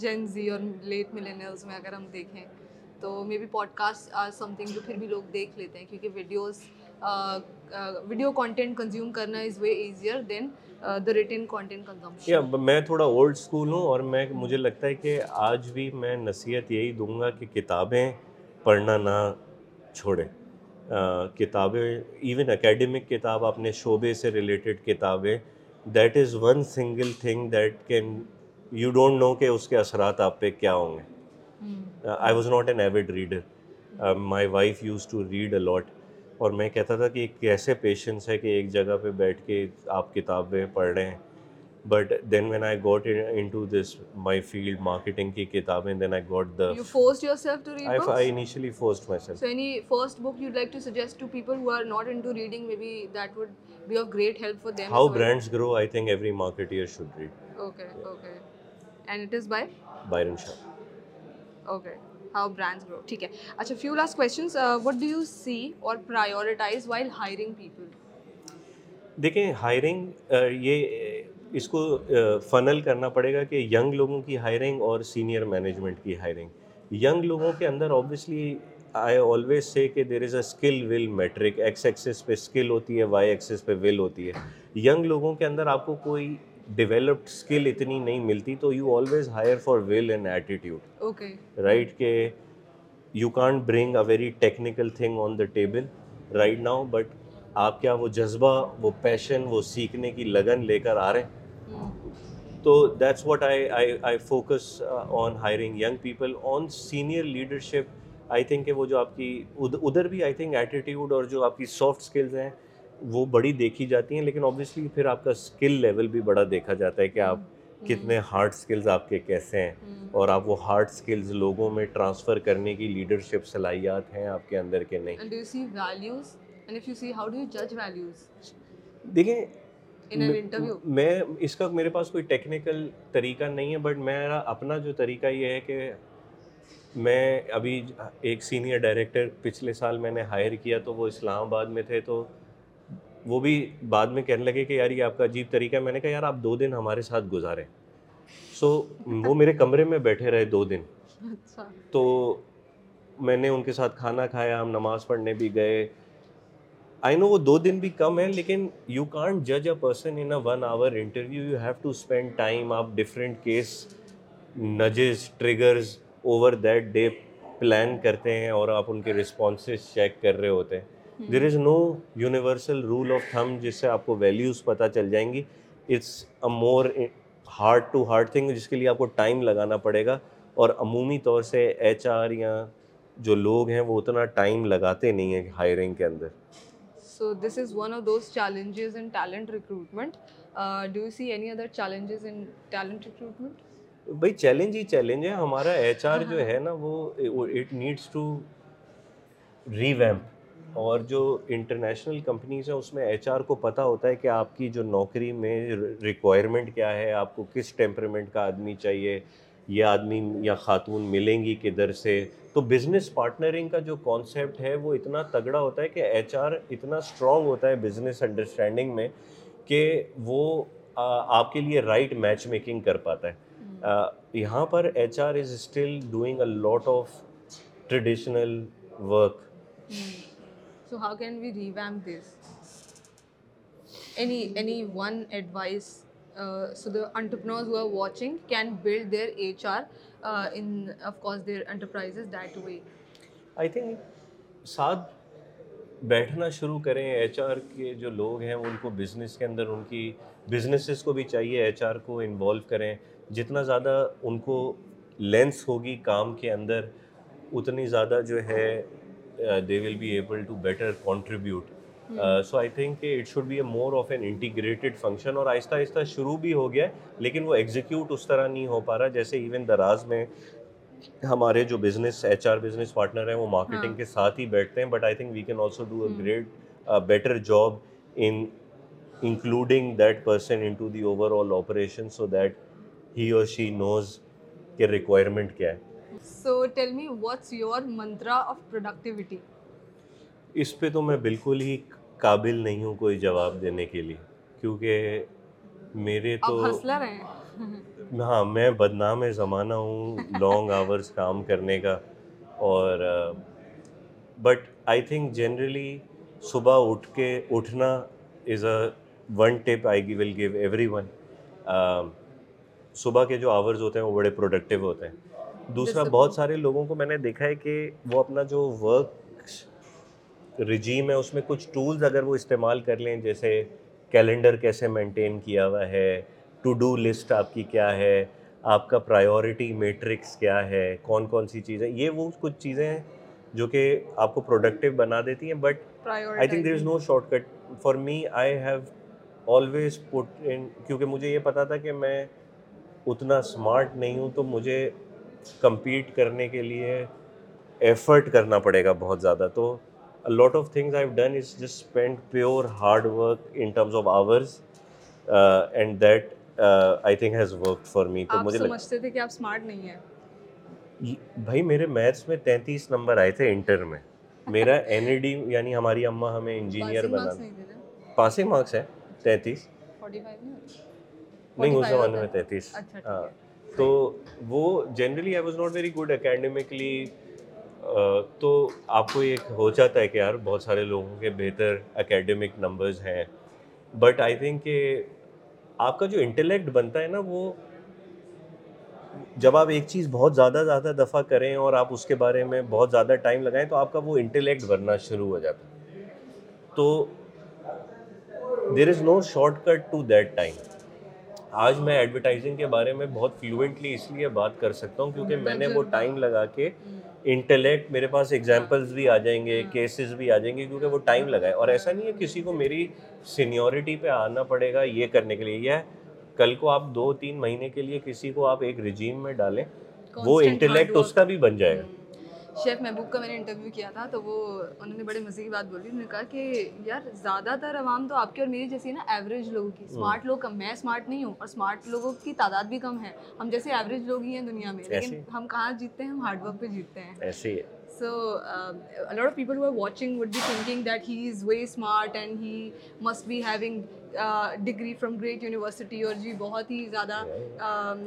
Jain زی اور لیٹ ملینلز میں اگر ہم دیکھیں تو may be podcast or something جو پھر بھی لوگ دیکھ لیتے ہیں کیونکہ ویڈیوز ویڈیو کانٹینٹ کنزیوم کرنا is way easier than the written content consumption میں تھوڑا اولڈ اسکول ہوں اور میں مجھے لگتا ہے کہ آج بھی میں نصیحت یہی دوں گا کہ کتابیں پڑھنا نہ چھوڑیں کتابیں ایون اکیڈمک کتاب اپنے شعبے سے ریلیٹڈ کتابیں that is one single thing that can you don't know کہ اس کے اثرات آپ پہ کیا ہوں گے I was not an avid reader my wife used to read a lot اور میں کہتا تھا کہ ایک کیسے پیشنس ہے کہ ایک جگہ پہ بیٹھ کے آپ کتابیں پڑھ رہے ہیں but then when I got in to this my field marketing کی کتابیں then I got the force yourself to read books I initially force myself so any first book you like to suggest to people who are not into reading maybe that would be a great help for them how brands grow I think every marketer should read okay okay senior management کی لوگوں کے اندر آپ کو ڈیولپڈ اسکل اتنی نہیں ملتی تو you always hire for will and attitude right کہ you can't bring a very technical thing on the table right now but آپ کیا وہ جذبہ وہ پیشن وہ سیکھنے کی لگن لے کر آ رہے ہیں تو that's what I focus on hiring young people on senior leadership I think وہ جو آپ کی ادھر بھی آئی تھنک ایٹیٹیوڈ اور جو آپ کی سافٹ اسکلز ہیں وہ بڑی دیکھی جاتی ہیں لیکن آبویسلی پھر آپ کا اسکل لیول بھی بڑا دیکھا جاتا ہے کہ آپ کتنے ہارڈ اسکلز آپ کے کیسے ہیں اور آپ وہ ہارڈ اسکلز لوگوں میں ٹرانسفر کرنے کی لیڈرشپ صلاحیات ہیں آپ کے کے اندر نہیں دیکھیں میں اس کا میرے پاس کوئی ٹیکنیکل طریقہ نہیں ہے بٹ میرا اپنا جو طریقہ یہ ہے کہ میں ابھی ایک سینئر ڈائریکٹر پچھلے سال میں نے ہائر کیا تو وہ اسلام آباد میں تھے تو وہ بھی بعد میں کہنے لگے کہ یار یہ آپ کا عجیب طریقہ ہے میں نے کہا یار آپ دو دن ہمارے ساتھ گزاریں سو وہ میرے کمرے میں بیٹھے رہے دو دن اچھا۔ تو میں نے ان کے ساتھ کھانا کھایا ہم نماز پڑھنے بھی گئے آئی نو وہ دو دن بھی کم ہیں لیکن یو کانٹ جج a person in a one hour interview you have to spend time آپ different case نجز triggers over that day plan کرتے ہیں اور آپ ان کے رسپانسز چیک کر رہے ہوتے ہیں there is no universal rule of thumb جس سے آپ کو ویلیوز پتہ چل جائیں گی it's a more hard to hard thing جس کے لیے آپ کو ٹائم لگانا پڑے گا اور عمومی طور سے ایچ آر یا جو لوگ ہیں وہ اتنا ٹائم لگاتے نہیں ہیں ہائرنگ کے اندر so this is one of those challenges in talent recruitment do you see any other challenges in talent recruitment بھائی چیلنج ہی چیلنج ہے ہمارا ایچ ہاں، آر ہاں. جو ہے نا وہ اٹ نیڈس ٹو اور جو انٹرنیشنل کمپنیز ہیں اس میں ایچ آر کو پتہ ہوتا ہے کہ آپ کی جو نوکری میں ریکوائرمنٹ کیا ہے آپ کو کس ٹیمپرمنٹ کا آدمی چاہیے یہ آدمی یا خاتون ملیں گی کدھر سے تو بزنس پارٹنرنگ کا جو کانسیپٹ ہے وہ اتنا تگڑا ہوتا ہے کہ ایچ آر اتنا اسٹرانگ ہوتا ہے بزنس انڈرسٹینڈنگ میں کہ وہ آپ کے لیے رائٹ میچ میکنگ کر پاتا ہے یہاں پر H R is still doing a lot of traditional work شروع کریں ایچ آر کے جو لوگ ہیں ان کو بزنس کے اندر ان کی بزنسز کو بھی چاہیے ایچ آر کو انوالو کریں جتنا زیادہ ان کو لینس ہوگی کام کے اندر اتنی زیادہ جو ہے they will be able to better contribute so I think it should be a more of an integrated function اور آہستہ آہستہ شروع بھی ہو گیا ہے لیکن وہ ایگزیکیوٹ اس طرح نہیں ہو پا رہا جیسے ایون دراز میں ہمارے جو business H R business partner ہیں وہ مارکیٹنگ ہاں۔ کے ساتھ ہی بیٹھتے ہیں but I think we can also do a great better job in including that person into the overall operation so that he اور شی نوز کے ریکوائرمنٹ کیا ہے so tell me what's your mantra of productivity اس پہ تو میں بالکل ہی قابل نہیں ہوں کوئی جواب دینے کے لیے کیونکہ میرے تو ہاں میں بدنام زمانہ ہوں لانگ آورس کام کرنے کا اور بٹ آئی تھنک جنرلی صبح اٹھ کے اٹھنا is a one one tip I will give every صبح کے جو آورز ہوتے ہیں وہ بڑے پروڈکٹیو ہوتے ہیں دوسرا بہت سارے لوگوں کو میں نے دیکھا ہے کہ وہ اپنا جو ورک رجیم ہے اس میں کچھ ٹولز اگر وہ استعمال کر لیں جیسے کیلنڈر کیسے مینٹین کیا ہوا ہے ٹو ڈو لسٹ آپ کی کیا ہے آپ کا پرائیورٹی میٹرکس کیا ہے کون کون سی چیزیں یہ وہ کچھ چیزیں ہیں جو کہ آپ کو پروڈکٹیو بنا دیتی ہیں but I think there is no shortcut for me I have always put in کیونکہ مجھے یہ پتا تھا کہ میں اتنا اسمارٹ نہیں ہوں تو مجھے کمپیٹ کرنے کے لیے ایفرٹ کرنا پڑے گا بہت زیادہ تو lot of things I done is just spend pure hard work in terms of hours and that I think has work for me تو مجھے سمجھتے تھے کہ آپ اسمارٹ نہیں ہیں بھائی میرے میتھس میں تینتیس نمبر آئے تھے انٹر میں میرا این ای ڈی یعنی ہماری اماں ہمیں انجینئر بنا پاسنگ مارکس ہیں تینتیس نہیں اس زمانے میں تینتیس ہاں تو وہ generally I was not very good academically تو آپ کو ایک ہو جاتا ہے کہ یار بہت سارے لوگوں کے بہتر اکیڈمک نمبرز ہیں بٹ آئی تھنک کہ آپ کا جو انٹلیکٹ بنتا ہے نا وہ جب آپ ایک چیز بہت زیادہ زیادہ دفعہ کریں اور آپ اس کے بارے میں بہت زیادہ ٹائم لگائیں تو آپ کا وہ انٹلیکٹ بننا شروع ہو جاتا ہے تو there is no shortcut to that time آج میں ایڈورٹائزنگ کے بارے میں بہت فلوئنٹلی اس لیے بات کر سکتا ہوں کیونکہ میں نے وہ ٹائم لگا کے انٹلیکٹ میرے پاس ایگزامپلز ہاں۔ بھی آ جائیں گے کیسز ہاں۔ بھی آ جائیں گے کیونکہ وہ ٹائم لگائے اور ایسا نہیں ہے کسی کو میری سینیورٹی پہ آنا پڑے گا یہ کرنے کے لیے یا کل کو آپ دو تین مہینے کے لیے کسی کو آپ ایک رجیم میں ڈالیں وہ انٹلیکٹ اس کا بھی بن جائے گا شیف محبوب کا میں نے انٹرویو کیا تھا تو وہ انہوں نے بڑے مزے کی بات بولی انہوں نے کہا کہ یار زیادہ تر عوام تو آپ کی اور میری جیسی ہے نا ایوریج لوگوں کی اسمارٹ لوگ کم میں اسمارٹ نہیں ہوں اور اسمارٹ لوگوں کی تعداد بھی کم ہے ہم جیسے ایوریج لوگ ہی ہیں دنیا میں لیکن ہم کہاں جیتتے ہیں ہم ہارڈ ورک پہ جیتتے ہیں sort of people watching would be thinking that he is way smart and he must be having degree from great university اور جی بہت ہی زیادہ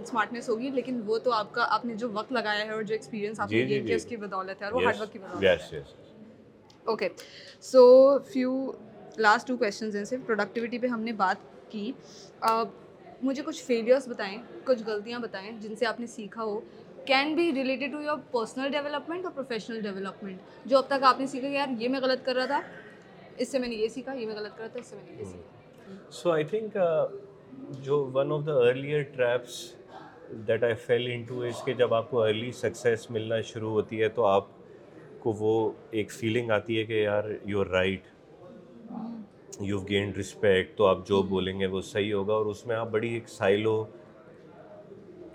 اسمارٹنیس ہوگی لیکن وہ تو آپ کا آپ نے جو وقت لگایا ہے اور جو ایکسپیرینس آپ نے جی، جی، جی. اس کی بدولت ہے اور وہ ہارڈ ورک کی بدولت okay so few last two questions productivity پہ ہم نے بات کی مجھے کچھ فیلیئرس بتائیں کچھ غلطیاں بتائیں جن سے آپ نے سیکھا ہو can be related to your personal development اور پروفیشنل ڈیولپمنٹ جو اب تک آپ نے سیکھا کہ یار یہ میں غلط کر رہا تھا اس سے میں نے یہ سیکھا یہ میں غلط کر رہا تھا اس سے میں نے یہ hmm. سیکھا سو آئی تھنک جو one of the earlier traps that I fell into اس کے جب آپ کو ارلی سکسیز ملنا شروع ہوتی ہے تو آپ کو وہ ایک فیلنگ آتی ہے کہ یار you are right you gained respect تو آپ جو بولیں گے وہ صحیح ہوگا اور اس میں آپ بڑی ایک سائلو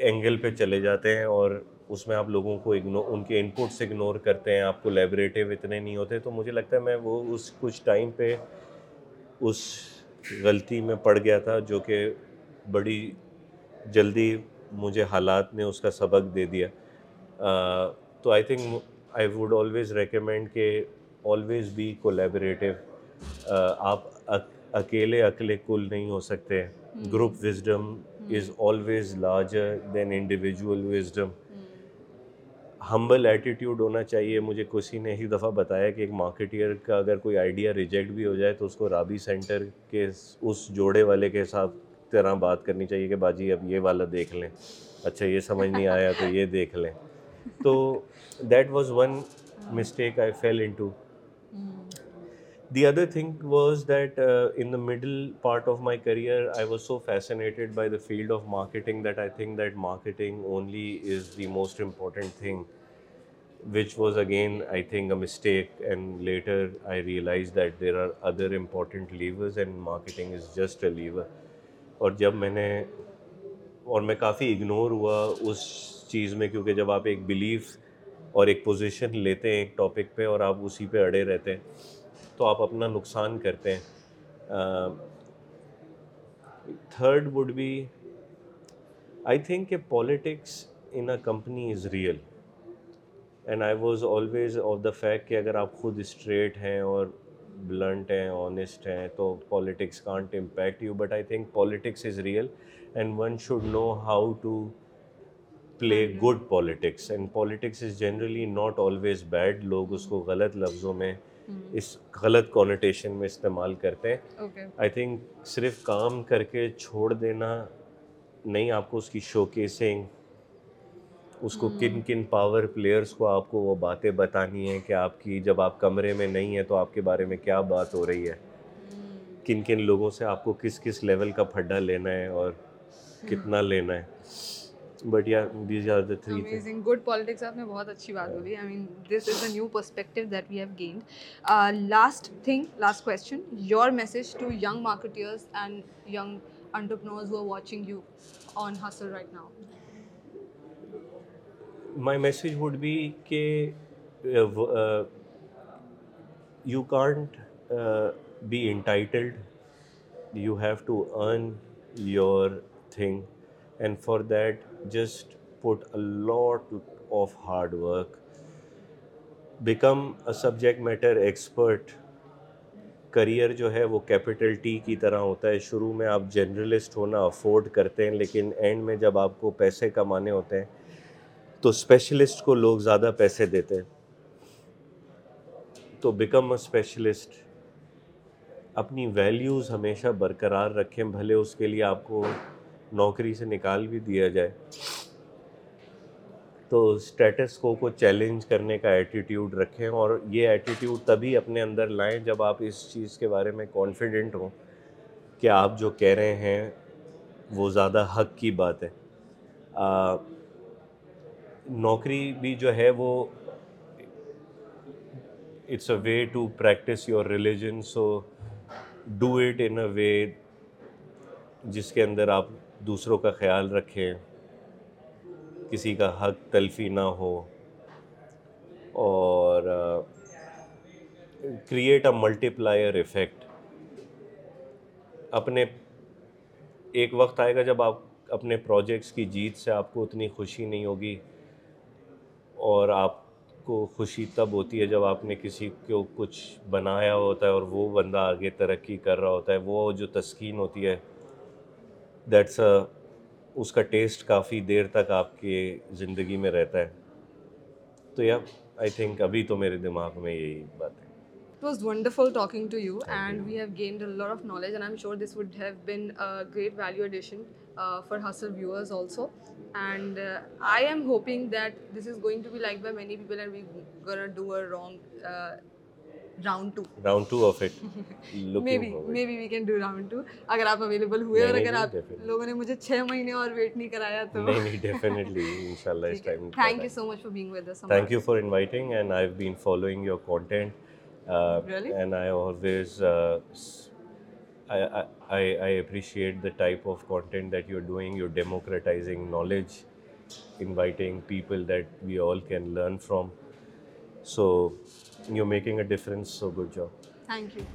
اینگل پہ چلے جاتے ہیں اور اس میں آپ لوگوں کو اگنور ان کے ان پٹس اگنور کرتے ہیں آپ کو لیبریٹیو اتنے نہیں ہوتے تو مجھے لگتا ہے میں وہ اس کچھ ٹائم پہ اس غلطی میں پڑ گیا تھا جو کہ بڑی جلدی مجھے حالات نے اس کا سبق دے دیا تو I think I would always recommend کہ آلویز بی کولیبریٹیو آپ اکیلے اکلے کل نہیں ہو سکتے group wisdom is always larger than individual wisdom humble attitude ہونا چاہیے مجھے کسی نے ہی دفعہ بتایا کہ ایک مارکیٹر کا اگر کوئی آئیڈیا ریجیکٹ بھی ہو جائے تو اس کو رابی سینٹر کے اس جوڑے والے کے ساتھ طرح بات کرنی چاہیے کہ باجی اب یہ والا دیکھ لیں اچھا یہ سمجھ نہیں آیا تو یہ دیکھ لیں تو that was one mistake I fell into the other thing was that in the middle part of my career I was so fascinated by the field of marketing that I think that marketing only is the most important thing which was again I think a mistake and later I realise that there are other important levers and marketing is just a lever اور جب میں نے اور میں کافی اگنور ہوا اس چیز میں کیونکہ جب آپ ایک بلیف اور ایک پوزیشن لیتے ہیں ایک ٹاپک پہ اور آپ اسی پہ اڑے رہتے ہیں تو آپ اپنا نقصان کرتے ہیں third would be I think کہ politics in a company is real and I was always of the fact کہ اگر آپ خود اسٹریٹ ہیں اور بلنٹ ہیں آنیسٹ ہیں تو politics can't impact you but I think politics is real and one should know how to play good politics and politics is generally not always bad لوگ اس کو غلط لفظوں میں Mm-hmm. اس غلط کونٹیشن میں استعمال کرتے ہیں آئی تھنک صرف کام کر کے چھوڑ دینا نہیں آپ کو اس کی شو کیسنگ اس کو کن mm-hmm. کن پاور پلیئرس کو آپ کو وہ باتیں بتانی ہیں کہ آپ کی جب آپ کمرے میں نہیں ہیں تو آپ کے بارے میں کیا بات ہو رہی ہے mm-hmm. کن کن لوگوں سے آپ کو کس کس لیول کا پھڈا لینا ہے اور کتنا لینا ہے گڈ پالیٹکس آپ میں بہت اچھی بات ہو for that just put a lot of hard work become a subject matter expert career جو ہے وہ کیپیٹل ٹی کی طرح ہوتا ہے شروع میں آپ جرنلسٹ ہونا افورڈ کرتے ہیں لیکن اینڈ میں جب آپ کو پیسے کمانے ہوتے ہیں تو اسپیشلسٹ کو لوگ زیادہ پیسے دیتے ہیں تو بیکم اے اسپیشلسٹ اپنی ویلیوز ہمیشہ برقرار رکھیں بھلے اس کے لیے آپ کو نوکری سے نکال بھی دیا جائے تو اسٹیٹس کو کو چیلنج کرنے کا ایٹیٹیوڈ رکھیں اور یہ ایٹیٹیوڈ تبھی اپنے اندر لائیں جب آپ اس چیز کے بارے میں کانفیڈنٹ ہوں کہ آپ جو کہہ رہے ہیں وہ زیادہ حق کی بات ہے آ, نوکری بھی جو ہے وہ it's a way to practice your religion so do it in a way جس کے اندر آپ دوسروں کا خیال رکھے کسی کا حق تلفی نہ ہو اور create a multiplier effect اپنے ایک وقت آئے گا جب آپ اپنے پروجیکٹس کی جیت سے آپ کو اتنی خوشی نہیں ہوگی اور آپ کو خوشی تب ہوتی ہے جب آپ نے کسی کو کچھ بنایا ہوتا ہے اور وہ بندہ آگے ترقی کر رہا ہوتا ہے وہ جو تسکین ہوتی ہے دیٹس اس کا ٹیسٹ کافی دیر تک آپ کے زندگی میں رہتا ہے تو یا آئی تھنک ابھی تو میرے دماغ میں یہی بات ہے round two round two of it may be may be we can do round two اگر آپ اویلیبل ہوئے اور اگر آپ لوگوں نے مجھے چھ مہینے اور ویٹ نہیں کرایا تو نہیں نہیں definitely in [laughs] us time thank you so much for being with us thank you for inviting and I have been following your content and I always I appreciate the type of content that you are doing your democratising knowledge inviting people that we all can learn from so You're making a difference, so good job. Thank you.